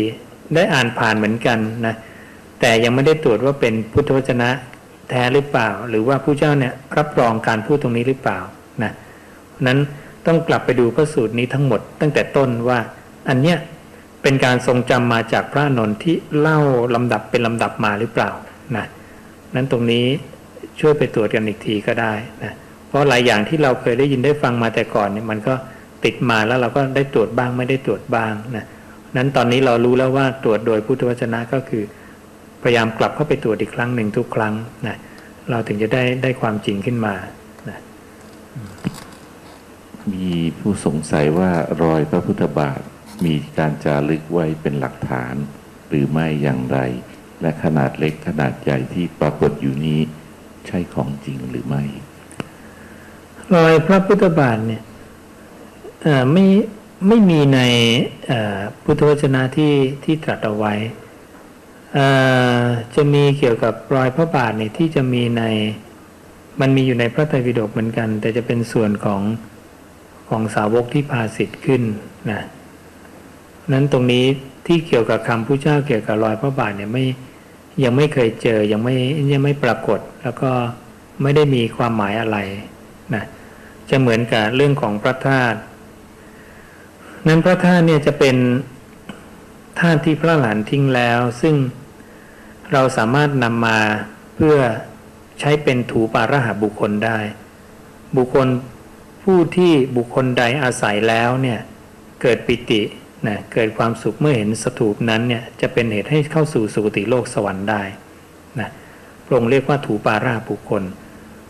ได้อ่านผ่านเหมือนกันนะแต่ยังไม่ได้ตรวจว่าเป็นพุทธวจนะแท้หรือเปล่า หรือว่าผู้เจ้าเนี่ยรับรองการพูดตรงนี้หรือเปล่านะนั้นต้องกลับไปดูพระสูตรนี้ทั้งหมด ตั้งแต่ต้นว่าอันเนี้ยเป็นการทรงจำมาจากพระนนท์ที่เล่าลำดับเป็นลำดับมาหรือเปล่านะนั้นตรงนี้ ช่วยไปตรวจกันอีกทีก็ได้นะเพราะหลายอย่างที่เราเคยได้ยินได้ฟังมาแต่ก่อนเนี่ยมันก็ติดมาแล้วเราก็ได้ตรวจบ้างไม่ได้ตรวจบ้างนะนั้นตอนนี้เรารู้แล้วว่าตรวจโดยพุทธวจนะก็คือ พยายามกลับเข้าไปตรวจอีกครั้งหนึ่งทุกครั้งนะเราถึงจะได้ได้ความจริงขึ้นมานะมีผู้สงสัยว่ารอยพระพุทธบาทมีการจารึกไว้เป็นหลักฐาน หรือไม่อย่างไร และขนาดเล็กขนาดใหญ่ที่ปรากฏอยู่นี้ ใช่ของจริงหรือไม่ รอยพระพุทธบาทเนี่ยไม่ไม่มีในพุทธวจนะที่ที่ตรัสเอาไว้จะมีเกี่ยวกับรอยพระบาทเนี่ยที่จะมีในมันมีอยู่ในพระไตรปิฎกเหมือนกัน แต่จะเป็นส่วนของของสาวกที่พาสิทธิ์ขึ้นนะนั้นตรงนี้ที่เกี่ยวกับคำผู้เจ้าเกี่ยวกับรอยพระบาทเนี่ยไม่ ยังไม่เคยเจอยังไม่ยังไม่ปรากฏ แล้วก็ไม่ได้มีความหมายอะไรนะจะเหมือนกับเรื่องของพระธาตุนั้นพระธาตุเนี่ยจะเป็นธาตุที่พระหลานทิ้งแล้ว ซึ่งเราสามารถนำมาเพื่อใช้เป็นถูปาระหาบุคคลได้ บุคคลผู้ที่บุคคลใดอาศัยแล้วเนี่ยเกิดปิติ นะเกิดความสุขเมื่อเห็นสถูปนั้นเนี่ยจะเป็นเหตุให้เข้าสู่สุคติโลกสวรรค์ได้นะพระองค์เรียกว่าถูปาราบุคคล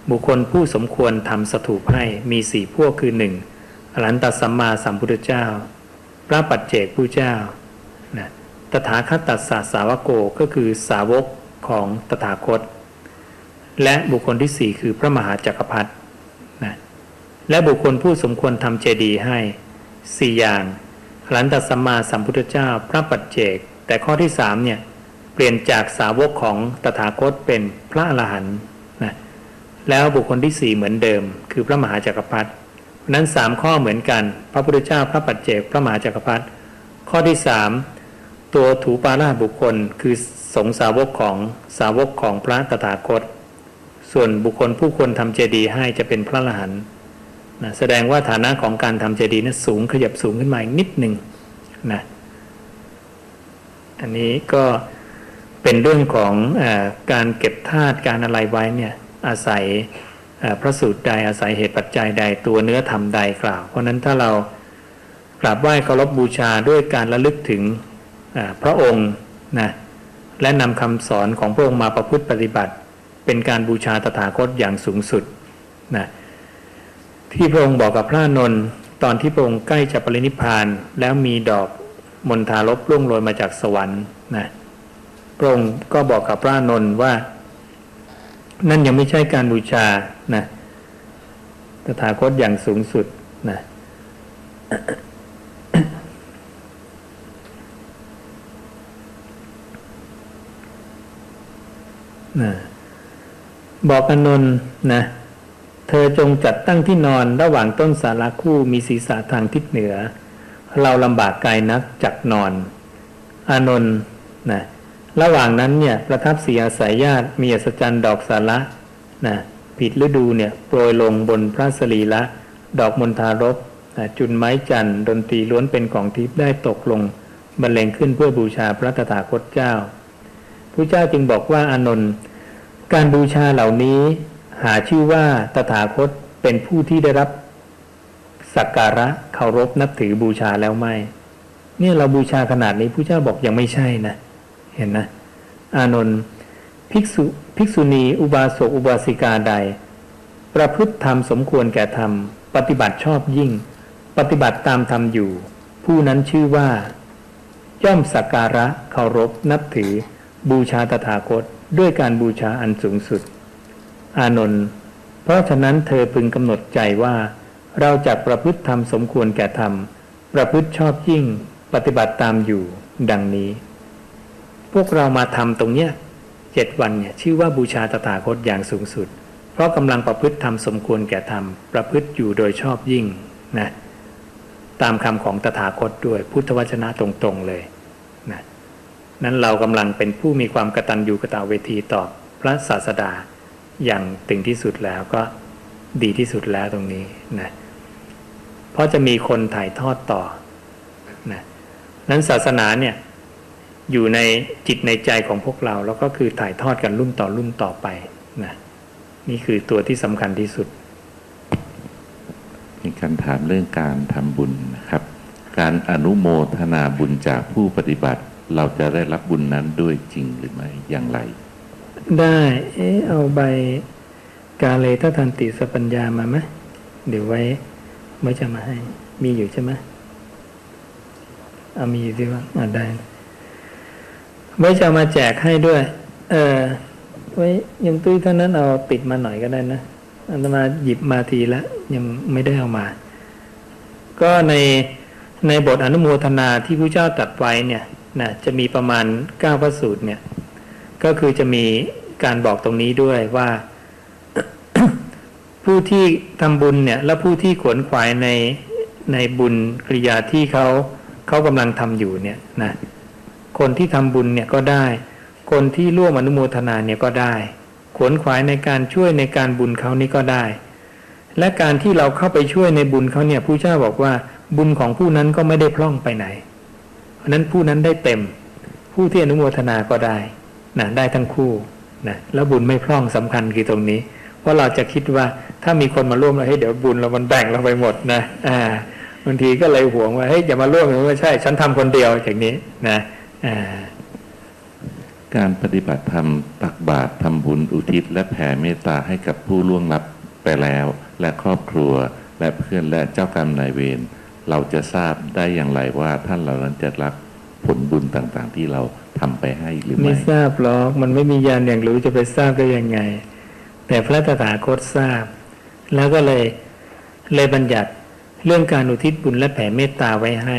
บุคคลผู้สมควรทำสถูปให้มีสี่พวกคือหนึ่งอรันตสัมมาสัมพุทธเจ้า พระปัจเจกผู้เจ้านะตถาคตตัสสะสาวโกก็คือสาวกของตถาคต และบุคคลที่สี่คือพระมหาจักรพรรดินะและบุคคลผู้สมควรทำเจดีย์ให้สี่อย่าง อรันตสัมมาสัมพุทธเจ้าพระปัจเจก แต่ข้อที่สามเนี่ยเปลี่ยนจากสาวกของตถาคตเป็นพระอรหันต์นะแล้วบุคคลที่สี่เหมือนเดิม คือพระมหาจักรพรรดินั้นสามข้อเหมือนกัน พระพุทธเจ้าพระปัจเจก พระมหาจักรพรรดิข้อที่สามตัวถูปาราบุคคลคือสงสาวกของสาวกของพระตถาคต ส่วนบุคคลผู้ควรทำเจดีย์ให้จะเป็นพระอรหันต์ นะแสดงว่าฐานะของการทำเจดีย์นั้นสูงขยับสูงขึ้นมาอีกนิดหนึ่งนะอันนี้ก็เป็นเรื่องของอการเก็บธาตุการอะไรไว้เนี่ยอาศัยพระสูตรใดอาศัยเหตุปัจจัยใดตัวเนื้อธรรมใดกล่าว เพราะนั้นถ้าเรากราบไหว้เคารพบูชาด้วยการระลึกถึงพระองค์นะและนำคำสอนของพระองค์มาประพฤติปฏิบัติ เป็นการบูชาตถาคตอย่างสูงสุดนะ ที่พระองค์บอกกับพระนนท์ตอนที่พระองค์ใกล้จะปรินิพานแล้วมีดอกมณฑาลบร่วงโรยมาจากสวรรค์นะพระองค์ก็บอกกับพระนนท์ว่า นั่นยังไม่ใช่การบูชานะตถาคตอย่างสูงสุดนะนะบอกอนนท์นะ เธอจงจัดตั้งที่นอนระหว่างต้นสาราคู่มีศีรษะทางทิศเหนือ เราลำบากกายนักจักนอน อานนท์นะระหว่างนั้นเนี่ยประทับเสีอายญาติมีอัศจรรย์ดอกสาระนะผิดฤดูเนี่ยโปรยลงบนพระสรีละดอกมณฑารบนะจุนไม้จันทร์ดนตรีล้วนเป็นของทิพย์ได้ตกลงบรรเลงขึ้นเพื่อบูชาพระตถาคตเจ้าพระเจ้าจึงบอกว่าอานนท์การบูชาเหล่านี้ หาชื่อว่าตถาคตเป็นผู้ที่ได้รับสักการะเคารพนับถือบูชาแล้วไม่เนี่ยเราบูชาขนาดนี้พระเจ้าบอกยังไม่ใช่นะ เห็นนะ อานนท์ภิกษุภิกษุณี อุบาสกอุบาสิกาใด ประพฤติธรรมสมควรแก่ธรรม ปฏิบัติชอบยิ่ง ปฏิบัติตามธรรมอยู่ ผู้นั้นชื่อว่า ย่อมสักการะเคารพนับถือ บูชาตถาคต ด้วยการบูชาอันสูงสุด อานนท์เพราะฉะนั้นเธอพึงกำหนดใจว่า เราจะประพฤติธรรมสมควรแก่ธรรม ประพฤติชอบยิ่งปฏิบัติตามอยู่ ดังนี้ พวกเรามาทำตรงเนี้ยเจ็ดวันเนี่ยชื่อว่าบูชาตถาคตอย่างสูงสุด เพราะกำลังประพฤติธรรมสมควรแก่ธรรม ประพฤติอยู่โดยชอบยิ่งนะตามคำของตถาคตด้วยพุทธวจนะตรงๆเลยนะนั้นเรากำลังเป็นผู้มีความกตัญญูกตเวทีต่อพระศาสดา อย่างถึงที่สุดแล้วก็ดีที่สุดแล้วตรงนี้นะเพราะจะมีคนถ่ายทอดต่อนะนั้นศาสนาเนี่ยอยู่ในจิตในใจของพวกเราแล้วก็คือถ่ายทอดกันรุ่นต่อรุ่นต่อไปนะนี่คือตัวที่สำคัญที่สุด มีการถามเรื่องการทำบุญนะครับ การอนุโมทนาบุญจากผู้ปฏิบัติ เราจะได้รับบุญนั้นด้วยจริงหรือไม่อย่างไร ได้ เอ๊ะเอาใบกาเลททันติสปัญญามาไหมเดี๋ยวไว้ไว้จะมาให้ มีอยู่ใช่ไหมเอามีอยู่ที่ว่าอ่าได้ไว้จะมาแจกให้ด้วย เออ ไว้ยังตุ้ยเท่านั้นเอาติดมาหน่อยก็ได้นะอันมาหยิบมาทีละยังไม่ได้เอามา ก็ในในบทอนุโมทนาที่พระเจ้าตัดไว้เนี่ยนะจะมีประมาณเก้าพระสูตรเนี่ย ก็คือจะมีการบอกตรงนี้ด้วยว่า ผู้ที่ทำบุญเนี่ย และผู้ที่ขวนขวายในในบุญกริยาที่เขาเขากำลังทำอยู่เนี่ยนะคนที่ทำบุญเนี่ยก็ได้ คนที่ร่วมอนุโมทนาเนี่ยก็ได้ ขวนขวายในการช่วยในการบุญเขานี่ก็ได้ และการที่เราเข้าไปช่วยในบุญเขาเนี่ยผู้เจ้าบอกว่าบุญของผู้นั้นก็ไม่ได้พร่องไปไหน เพราะนั้นผู้นั้นได้เต็ม ผู้ที่อนุโมทนาก็ได้ นะได้ทั้งคู่นะแล้วบุญไม่พร่องสำคัญคือตรงนี้ เพราะเราจะคิดว่าถ้ามีคนมาร่วมแล้วเฮ้ยเดี๋ยวบุญเรามันแบ่งเราไปหมดนะอ่าบางทีก็เลยห่วงว่าเฮ้ยอย่ามาร่วมกันไม่ใช่ ฉันทำคนเดียวอย่างนี้นะอ่าการปฏิบัติธรรมตักบาตรทำบุญอุทิศ และแผ่เมตตาให้กับผู้ล่วงลับไปแล้ว และครอบครัวและเพื่อนและเจ้ากรรมนายเวรเราจะทราบได้อย่างไรว่าท่านเหล่านั้นจะรับผลบุญต่างๆ ที่เราทำไปให้หรือไม่ไม่ทราบหรอกมันไม่มียานอย่างรู้จะไปทราบได้ยังไง แต่พระตถาคตทราบ แล้วก็เลยเลยบัญญัติเรื่องการอุทิศบุญและแผ่เมตตาไว้ให้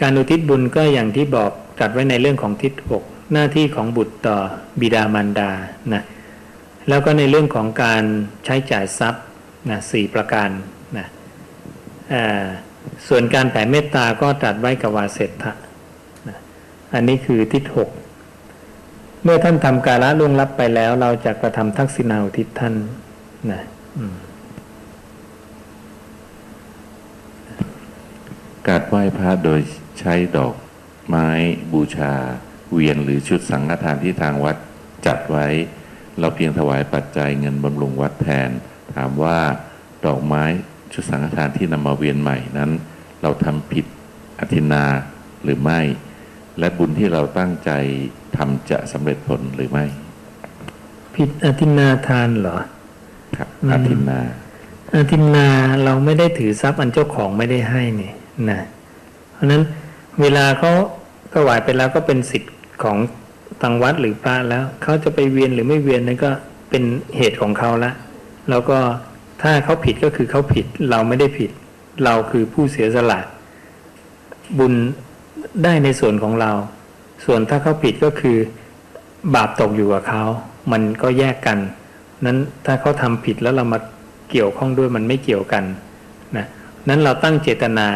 การอุทิศบุญก็อย่างที่บอกจัดไว้ในเรื่องของทิศหกหน้าที่ของบุตรต่อบิดามารดานะแล้วก็ในเรื่องของการใช้จ่ายทรัพย์นะสี่ประการนะส่วนการแผ่เมตตาก็ตรัสไว้กับวาเสถะ อันนี้คือทิศหกเมื่อท่านทำกาละล่วงลับไปแล้ว เราจะกระทำทักษิณาอุทิศท่านนะการไหว้พระโดยใช้ดอกไม้บูชา เวียนหรือชุดสังฆทานที่ทางวัดจัดไว้ เราเพียงถวายปัจจัยเงินบำรุงวัดแทน ถามว่าดอกไม้ชุดสังฆทานที่นำมาเวียนใหม่นั้น เราทำผิดอธินาหรือไม่ และบุญที่เราตั้งใจทำจะสำเร็จผลหรือไม่ ผิดอธินาทานเหรอ ครับอืมอธินาอาทินนาเราไม่ได้ถือทรัพย์อันเจ้าของไม่ได้ให้นี่นะเพราะฉะนั้นเวลาเขาถวายไปแล้วก็เป็นสิทธิ์ของทางวัดหรือพระแล้วเขาจะไปเวียนหรือไม่เวียนนั่นก็เป็นเหตุของเขาละ แล้วก็ถ้าเขาผิดก็คือเขาผิด เราไม่ได้ผิด เราคือผู้เสียสละบุญ ได้ในส่วนของเรา ส่วนถ้าเขาผิดก็คือ บาปตกอยู่กับเขา มันก็แยกกัน นั้นถ้าเขาทำผิดแล้วเรามาเกี่ยวข้องด้วยมันไม่เกี่ยวกันนะนั้นเราตั้งเจตนา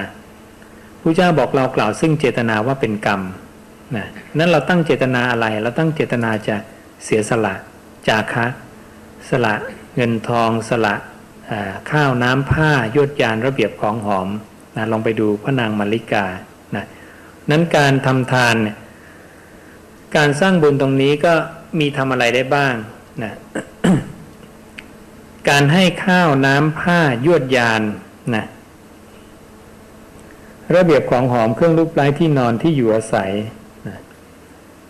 พระเจ้าบอกเรากล่าวซึ่งเจตนาว่าเป็นกรรมนะนั้นเราตั้งเจตนาอะไร เราตั้งเจตนาจะเสียสละจาคะสละเงินทองสละข้าวน้ำผ้ายวดยานระเบียบของหอมนะลองไปดูพระนางมาริกานะ นั้นการทำทานเนี่ยการสร้างบุญตรงนี้ก็มีทำอะไรได้บ้างนะการให้ข้าวน้ำผ้ายวดยานนะระเบียบของหอมเครื่องรูปไร้ที่นอนที่อยู่อาศัยนะ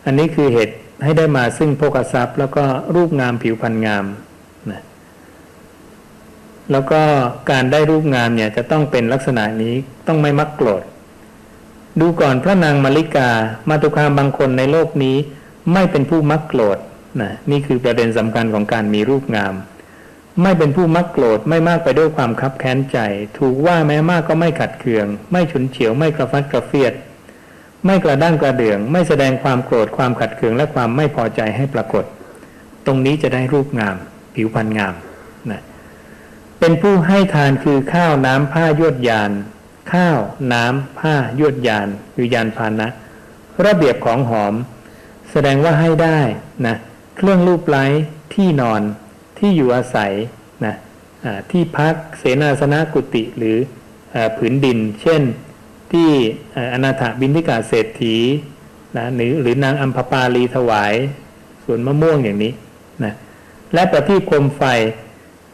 อันนี้คือเหตุให้ได้มาซึ่งโภคทรัพย์ แล้วก็รูปงามผิวพรรณงามนะแล้วก็การได้รูปงามเนี่ยจะต้องเป็นลักษณะนี้ต้องไม่มักโกรธ ดูก่อนพระนางมาริกามาตุคามบางคนในโลกนี้ ไม่เป็นผู้มักโกรธนะนี่คือประเด็นสำคัญของการมีรูปงาม ไม่เป็นผู้มักโกรธไม่มากไปด้วยความคับแค้นใจ ถูกว่าแม้มากก็ไม่ขัดเคือง ไม่ฉุนเฉียวไม่กระฟัดกระเฟียด ไม่กระด้างกระเดือง ไม่แสดงความโกรธความขัดเคืองและความไม่พอใจให้ปรากฏ ตรงนี้จะได้รูปงาม ผิวพรรณงามนะเป็นผู้ให้ทานคือข้าวน้ำผ้ายวดยาน ข้าว น้ำ ผ้ายวดยานคือยานพานะ ระเบียบของหอม แสดงว่าให้ได้นะเครื่องรูปไล้ที่นอนที่อยู่อาศัยนะที่พักเสนาสนะกุฏิหรืออผืนดิน เช่นที่อนาถบินทิกาเศรษฐีนะหรือหรือนางอัมพปาลีถวายสวนมะม่วงอย่างนี้นะและประทีปโคมไฟ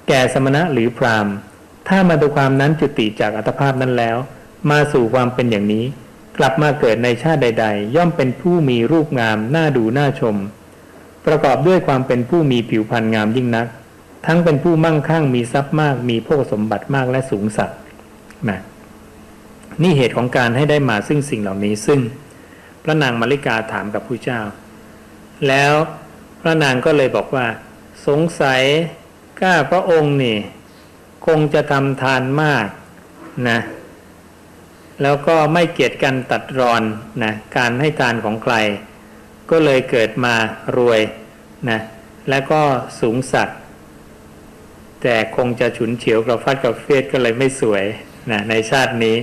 แก่สมณะหรือพราหมณ์ ถ้ามาดูความนั้นจุติจากอัตภาพนั้นแล้ว มาสู่ความเป็นอย่างนี้ กลับมาเกิดในชาติใด ๆ ย่อมเป็นผู้มีรูปงามน่าดูน่าชม ประกอบด้วยความเป็นผู้มีผิวพรรณงามยิ่งนัก ทั้งเป็นผู้มั่งคั่งมีทรัพย์มาก มีโภคสมบัติมากและสูงสักนะนี่เหตุของการให้ได้มาซึ่งสิ่งเหล่านี้ซึ่ง พระนางมาริกาถามกับผู้เจ้า แล้วพระนางก็เลยบอกว่า สงสัยก้าพระองค์นี่ คงจะทำทานมากนะแล้วก็ไม่เกียจกันตัดรอนนะการให้ทานของใคร ก็เลยเกิดมารวยนะและก็สูงสักดิ์แต่คงจะฉุนเฉียวกับฟัดกับเฟียดก็เลยไม่สวยนะในชาตินี้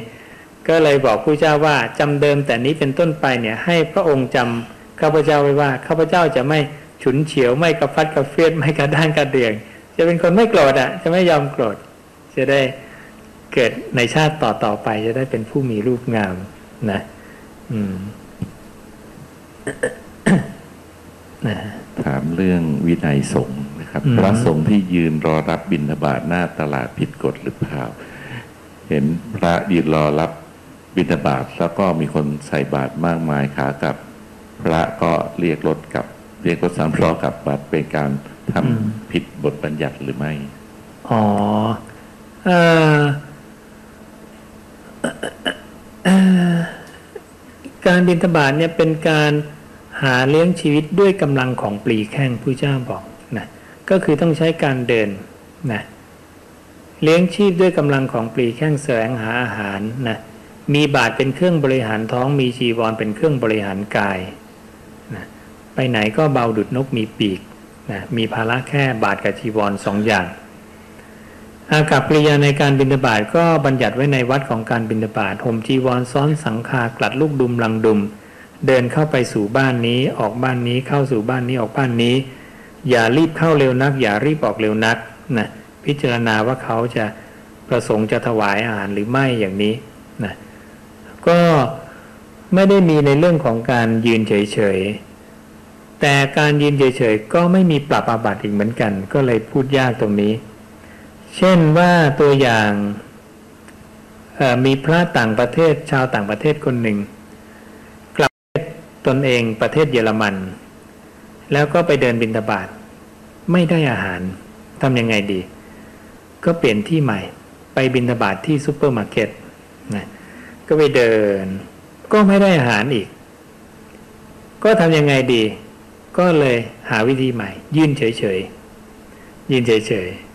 ก็เลยบอกผู้เจ้าว่าจำเดิมแต่นี้เป็นต้นไปเนี่ยให้พระองค์จำข้าพเจ้าไว้ว่าข้าพเจ้าจะไม่ฉุนเฉียวไม่กระฟัดกระเฟียดไม่กระด้างกระเดือง จะเป็นคนไม่โกรธอะจะไม่ยอมโกรธ จะได้เกิดในชาติต่อต่อไป จะได้เป็นผู้มีรูปงามนะ อืมนะถามเรื่องวินัยสงฆ์นะครับอืมพระสงฆ์ที่ยืนรอรับบิณฑบาตหน้าตลาดผิดกฎหรือเปล่า เห็นพระยืนรอรับบิณฑบาตแล้วก็มีคนใส่บาตรมากมายขากลับ พระก็เรียกรถกลับ เรียกรถสามล้อกลับบัตรเป็นการทำผิดบทบัญญัติหรือไม่ อ๋อเอ่อเอ่อ การบินทบาทเนี่ยเป็นการหาเลี้ยงชีวิตด้วยกำลังของปลีแข้งผู้เจ้าบอกนะก็คือต้องใช้การเดินนะเลี้ยงชีพด้วยกำลังของปลีแข้งแสวงหาอาหารนะมีบาทเป็นเครื่องบริหารท้องมีจีวรเป็นเครื่องบริหารกายนะไปไหนก็เบาดุดนกมีปีกนะมีภาระแค่บาทกับจีวรสองอย่าง อากับปริยาในการบิณฑบาตก็บัญญัติไว้ในวัดของการบิณฑบาตห่มจีวรซ้อนสังฆากลัดลูกดุมลังดุม เดินเข้าไปสู่บ้านนี้ออกบ้านนี้เข้าสู่บ้านนี้ออกบ้านนี้ อย่ารีบเข้าเร็วนัก อย่ารีบออกเร็วนักนะพิจารณาว่าเขาจะประสงค์จะถวายอาหารหรือไม่อย่างนี้นะก็ไม่ได้มีในเรื่องของการยืนเฉยๆแต่การยืนเฉยๆก็ไม่มีปรับอาบัติอีกเหมือนกัน ก็เลยพูดยากตรงนี้ เช่นว่าตัวอย่างมีพระต่างประเทศชาวต่างประเทศคนหนึ่ง กลับตนเองประเทศเยอรมัน แล้วก็ไปเดินบิณฑบาตไม่ได้อาหารทำยังไงดี ก็เปลี่ยนที่ใหม่ไปบิณฑบาตที่ซูเปอร์มาร์เก็ตนะก็ไปเดิน ก็ไม่ได้อาหารอีก ก็ทำยังไงดี ก็เลยหาวิธีใหม่ ยืนเฉยๆ ยืนเฉยๆ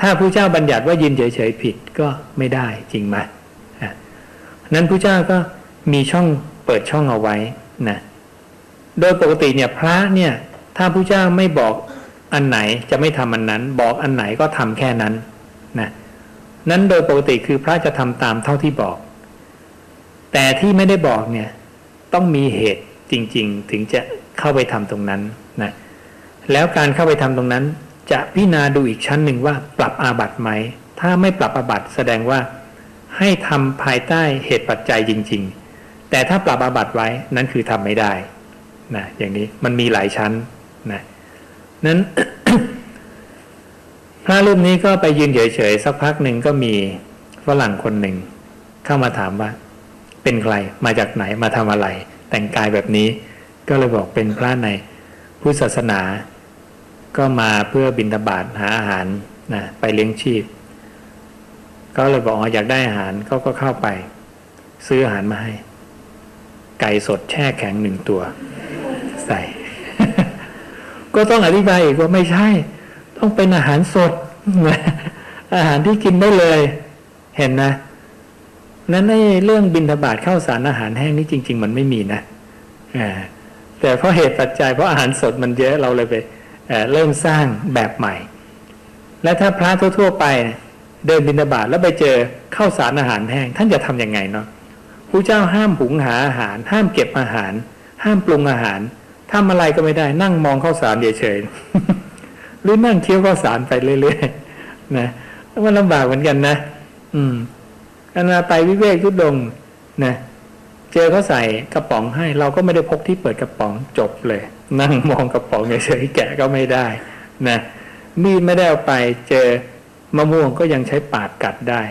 ถ้าพุทธเจ้าบัญญัติว่ายืนเฉยๆผิดก็ไม่ได้จริงไหมนั้นผู้เจ้าก็มีช่องเปิดช่องเอาไว้นะโดยปกติเนี่ยพระเนี่ยถ้าผู้เจ้าไม่บอกอันไหนจะไม่ทำอันนั้น บอกอันไหนก็ทำแค่นั้นนะนั้นโดยปกติคือพระจะทำตามเท่าที่บอก แต่ที่ไม่ได้บอกเนี่ยต้องมีเหตุจริง ๆ ถึงจะเข้าไปทำตรงนั้นนะแล้วการเข้าไปทำตรงนั้น จะพิจารณาดูอีกชั้นหนึ่งว่าปรับอาบัติไหม ถ้าไม่ปรับอาบัติแสดงว่าให้ทำภายใต้เหตุปัจจัยจริง ๆ แต่ถ้าปรับอาบัติไว้นั่นคือทำไม่ได้นะอย่างนี้มันมีหลายชั้นนะนั้นพระรูปนี้ก็ไปยืนเฉยๆสักพักหนึ่งก็มีฝรั่งคนหนึ่ง เข้ามาถามว่า เป็นใครมาจากไหนมาทำอะไร แต่งกายแบบนี้ ก็เลยบอกเป็นพระในพุทธศาสนา ก็มาเพื่อบิณฑบาตหาอาหารนะไปเลี้ยงชีพ ก็เลยบอกอยากได้อาหารเขาก็เข้าไป ซื้ออาหารมาให้ ไก่สดแช่แข็งหนึ่งตัว ใส่ ก็ต้องอธิบายอีกว่าไม่ใช่ ต้องเป็นอาหารสด อาหารที่กินได้เลย เห็นนะนั้นไอ้เรื่องบินทบาทเข้าสารอาหารแห้งนี่จริง ๆ มันไม่มีนะแต่เพราะเหตุปัจจัยเพราะอาหารสดมันเยอะเราเลยไป เริ่มสร้างแบบใหม่ และถ้าพระทั่วๆไปเดินบินาบาตแล้วไปเจอข้าวสารอาหารแห้งท่านจะทํำยังไงเนาะผู้เจ้าห้ามหุงหาอาหาร ห้ามเก็บอาหาร ห้ามปรุงอาหารทำอะไรก็ไม่ได้ นั่งมองข้าวสารเฉยๆหรือนั่งเคี้ยวข้าวสารไปเรื่อยๆนะมันลำบากเหมือนกันนะ อืมอนาไปวิเวกทุดงนะเจอเขาใส่กระป๋องให้ เราก็ไม่ได้พกที่เปิดกระป๋องจบเลย นั่งมองกระป๋องเฉยๆแกะก็ไม่ได้นะมีดไม่ได้เอาไปเจอมะม่วงก็ยังใช้ปากกัดได้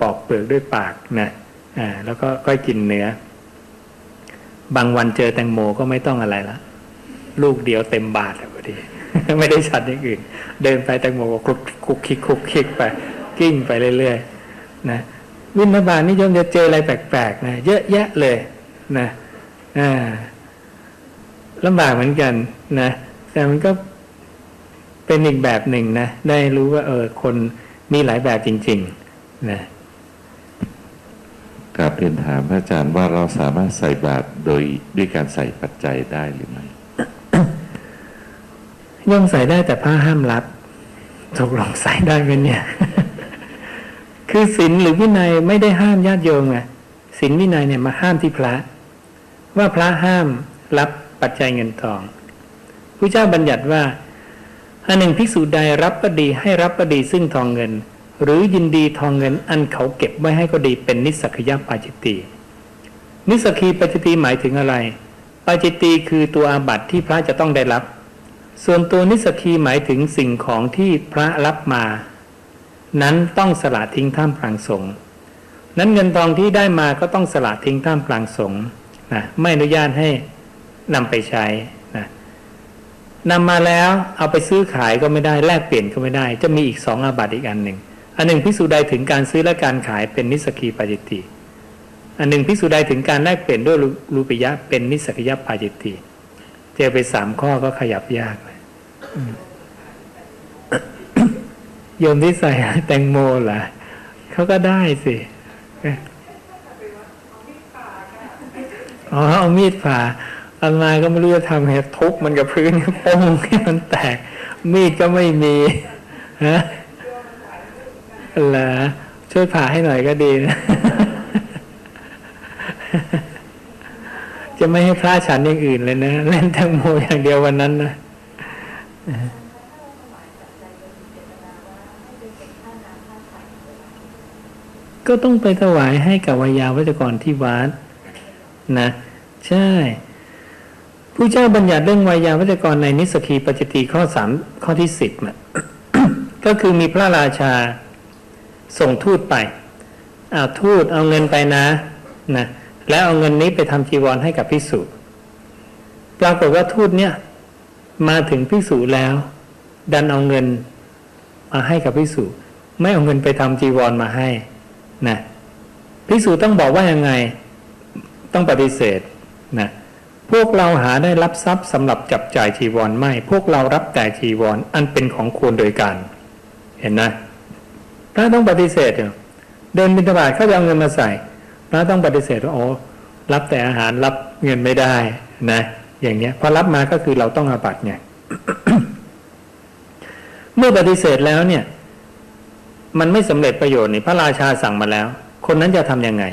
ปอกเปลือกด้วยปากนะอ่าแล้วก็ค่อยกินเนื้อ บางวันเจอแตงโมก็ไม่ต้องอะไรละลูกเดียวเต็มบาทพอดี ไม่ได้ชัดอย่างอื่น เดินไปแตงโมก็คลุกคุกคิกคุกคิกไปกิ้งไปเรื่อยๆนะวินบาลนี่ยมจะเจออะไรแปลกๆนะเยอะแยะเลยนะอ่า ลำบากเหมือนกันนะ แต่มันก็เป็นอีกแบบหนึ่งนะ ได้รู้ว่า เออ คนมีหลายแบบจริง ๆ นะกราบเรียนถามพระอาจารย์ว่าเราสามารถใส่บาตรโดยด้วยการใส่ปัจจัยได้หรือไม่ย่อมใส่ได้แต่ผ้าห้ามรับตกลงใส่ได้ไหมเนี่ย คือศีลหรือวินัยไม่ได้ห้ามญาติโยมไงศีลวินัยเนี่ยมาห้ามที่พระ ว่าพระห้ามรับ ปัจจัยเงินทองพระเจ้าบัญญัติว่าอันหนึ่งภิกษุใดรับก็ดีให้รับก็ดีซึ่งทองเงิน หรือยินดีทองเงินอันเขาเก็บไว้ให้ก็ดีเป็นนิสักยปาจิตตินิสกีปาจิตติหมายถึงอะไร ปาจิตติคือตัวอาบัติที่พระจะต้องได้รับ ส่วนตัวนิสกีหมายถึงสิ่งของที่พระรับมา นั้นต้องสละทิ้งท่ามกลางสงฆ์นั้นเงินทองที่ได้มาก็ต้องสละทิ้งท่ามกลางสงฆ์นะไม่อนุญาตให้ นำไปใช้นำมาแล้วเอาไปซื้อขายก็ไม่ได้แลกเปลี่ยนก็ไม่ได้ จะมีอีกสองอาบัติอีกอันหนึ่งอันหนึ่งพิสูจใดถึงการซื้อและการขายเป็นนิสกีปาจิตติอันหนึ่งพิสูจใดถึงการแลกเปลี่ยนด้วยรูปิยะเป็นนิสกิยปาจิตติเจอไปสามข้อก็ขยับยากเลยโยมที่ใส่แตงโมล่ะเขาก็ได้สิอ๋อเอามีดผ่า อามาก็ไม่รู้จะทำไงทุบมันกับพื้นโป้งให้มันแตก มีดก็ไม่มีฮะเหรอช่วยผ่าให้หน่อยก็ดีนะ จะไม่ให้พระฉันอย่างอื่นเลยนะเล่นแตงโมอย่างเดียววันนั้นนะก็ต้องไปถวายให้กับวายาวัจกรที่วัดนะ ใช่ ผู้เจ้าบัญญัติเรื่องวายาวัจกรในนิสกีปัจจตีข้อสามข้อที่สิบน่ะก็คือมีพระราชาส่งทูตไปเอาทูตเอาเงินไปนะนะแล้วเอาเงินนี้ไปทำจีวรให้กับภิกษุปรากฏว่าทูตเนี่ย มาถึงภิกษุแล้ว ดันเอาเงินมาให้กับภิกษุไม่เอาเงินไปทำจีวรมาให้นะภิกษุต้องบอกว่ายังไง ต้องปฏิเสธนะ พวกเราหาได้รับทรัพย์สำหรับจับจ่ายจีวรไม่ พวกเรารับแต่จีวรออันเป็นของควรโดยการ เห็นนะพระต้องปฏิเสธเหรอเดินบิณฑบาตเขาจะเอาเงินมาใส่พระต้องปฏิเสธว่าโอ้รับแต่อาหารรับเงินไม่ได้นะ อย่างเนี้ยพอรับมาก็คือเราต้องอาบัตไงเมื่อปฏิเสธแล้วเนี่ย มันไม่สำเร็จประโยชน์นี่พระราชาสั่งมาแล้ว คนนั้นจะทำยังไง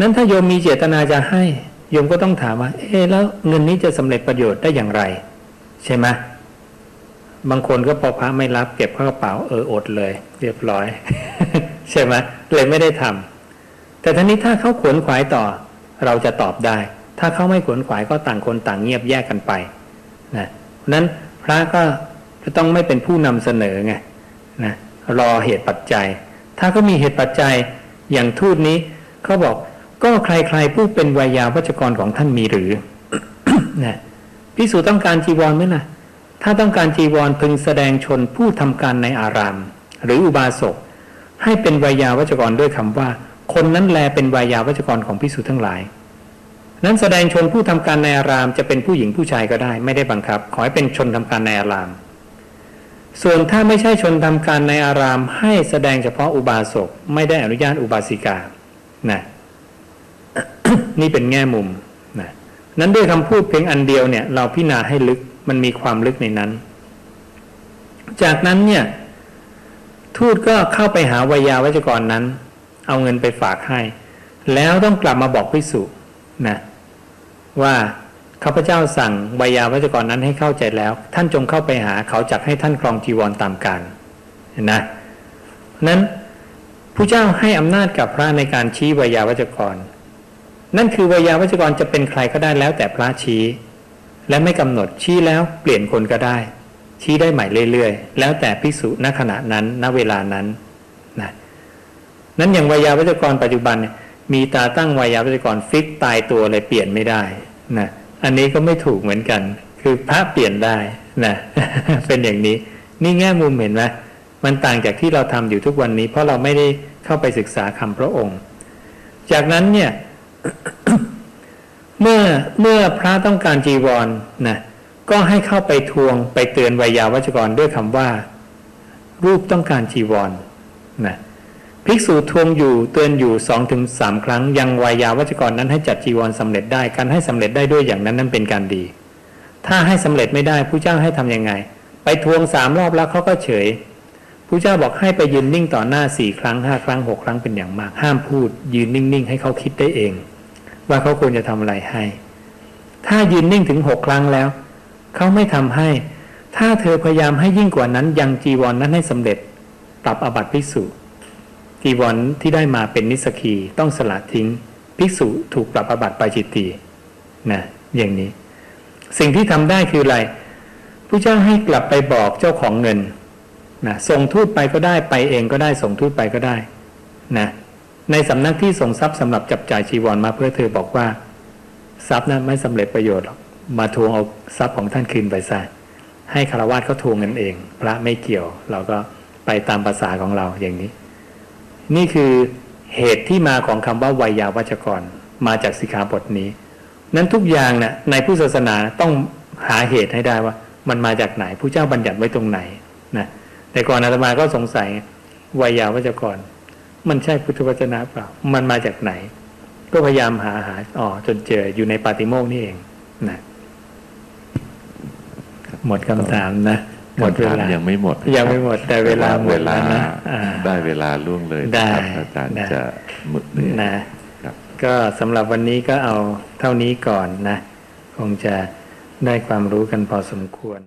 นั้นถ้าโยมมีเจตนาจะให้ โยมก็ต้องถามว่า เอ๊ะแล้วเงินนี้จะสำเร็จประโยชน์ได้อย่างไร ใช่ไหมบางคนก็พอพระไม่รับเก็บเข้ากระเป๋าเอออดเลย เรียบร้อย ใช่ไหมเลยไม่ได้ทำแต่ทีนี้ถ้าเขาขวนขวายต่อ เราจะตอบได้ ถ้าเขาไม่ขวนขวายก็ต่างคนต่างเงียบแยกกันไปนะนั้นพระก็จะต้องไม่เป็นผู้นำเสนอไงนะรอเหตุปัจจัย ถ้าก็มีเหตุปัจจัยอย่างทูตนี้เขาบอก ก็ใครๆผู้เป็นวายาวัจกรของท่านมีหรือนะพิสูจต้องการจีวรไหมล่ะ ถ้าต้องการจีวรพึงแสดงชนผู้ทำการในอาราม หรืออุบาสกให้เป็นวายาวัจกรด้วยคำว่า คนนั้นแลเป็นวายาวัจกรของพิสูจทั้งหลาย นั้นแสดงชนผู้ทำการในอารามจะเป็นผู้หญิงผู้ชายก็ได้ ไม่ได้บังคับ ขอให้เป็นชนทำการในอาราม ส่วนถ้าไม่ใช่ชนทำการในอาราม ให้แสดงเฉพาะอุบาสกไม่ได้อนุญาตอุบาสิกานะ นี่เป็นแง่มุมนะนั้นด้วยคำพูดเพียงอันเดียวเนี่ย เราพิจารณาให้ลึกมันมีความลึกในนั้น จากนั้นเนี่ย ทูตก็เข้าไปหาวยาวัจกรนั้น เอาเงินไปฝากให้ แล้วต้องกลับมาบอกพิสุนะว่าข้าพเจ้าสั่งวยาวัจกรนั้นให้เข้าใจแล้ว ท่านจงเข้าไปหาเขาจักให้ท่านครองจีวรตามการเห็นนะนั้นผู้เจ้าให้อำนาจกับพระในการชี้วยาวัจกร นั่นคือวยาวัจกรจะเป็นใครก็ได้แล้วแต่พระชี้ และไม่กำหนดชี้แล้วเปลี่ยนคนก็ได้ ชี้ได้ใหม่เรื่อยๆ แล้วแต่พิสุณขณะนั้นณเวลานั้นนะนั้นอย่างวยาวัจกรปัจจุบันมีตาตั้งวยาวัจกรฟิกตายตัวเลยเปลี่ยนไม่ได้นะอันนี้ก็ไม่ถูกเหมือนกัน คือพระเปลี่ยนได้นะเป็นอย่างนี้นี่แง่มุมเห็นไหมมันต่างจากที่เราทำอยู่ทุกวันนี้ เพราะเราไม่ได้เข้าไปศึกษาคำพระองค์ จากนั้นเนี่ย เมื่อเมื่อพระต้องการจีวรนะก็ให้เข้าไปทวงไปเตือนวิยาวัจกรด้วยคำว่า รูปต้องการจีวรนะภิกษุทวงอยู่เตือนอยู่สองถึงสามครั้ง ยังวายาวัจกรนั้นให้จัดจีวรสำเร็จได้การให้สำเร็จได้ด้วยอย่างนั้นนั้นเป็นการดี ถ้าให้สำเร็จไม่ได้ผู้เจ้าให้ทํำยังไง ไปทวงสามรอบแล้วเขาก็เฉยผู้เจ้าบอกให้ไปยืนนิ่งต่อหน้าสี่ครั้งห้าครั้งหกครั้งเป็นอย่างมาก ห้ามพูดยืนนิ่งๆให้เขาคิดได้เอง ว่าเขาควรจะทำอะไรให้ ถ้ายืนนิ่งถึงหกครั้งแล้ว เขาไม่ทำให้ ถ้าเธอพยายามให้ยิ่งกว่านั้น ยังจีวรนนั้นให้สำเร็จ ปรับอบัติภิกษุจีวรที่ได้มาเป็นนิสกีต้องสละทิ้ง ภิกษุถูกปรับอบัติไปจิตตีนะอย่างนี้ สิ่งที่ทำได้คืออะไรผู้เจ้าให้กลับไปบอกเจ้าของเงินนะส่งทูตไปก็ได้ไปเองก็ได้ส่งทูตไปก็ได้นะ ในสำนักที่ส่งทรัพย์สำหรับจับจ่ายชีวรมาเพื่อเธอบอกว่า ทรัพย์นั้นไม่สำเร็จประโยชน์หรอกมาทวงเอาทรัพย์ของท่านคืนไปซะให้คารวะเขาทวงเงินเอง พระไม่เกี่ยว เราก็ไปตามภาษาของเราอย่างนี้ นี่คือเหตุที่มาของคำว่าวัยาวัจกร มาจากสิกขาบทนี้ นั้นทุกอย่างนะ่ะในผู้ศาสนาต้องหาเหตุให้ได้ว่า มันมาจากไหนผู้เจ้าบัญญัติไว้ตรงไหนนะแต่ก่อนอาตมาก็สงสัยวัยาวัจกร มันใช่พุทธวจนะเปล่า มันมาจากไหน ก็พยายามหาหาอ๋อจนเจออยู่ในปาติโมกนี่เองนะหมดคำถามนะหมดเวคำถามลายังไม่หมด ยังไม่หมดแต่เวลาหมเวดลาแล้วนะอ่าได้เวลาล่วงเลยได้นะครับอาจารย์ได้จะหมึกเหนื่อยนะครับก็สำหรับวันนี้ก็เอาเท่านี้ก่อนนะ คงจะได้ความรู้กันพอสมควร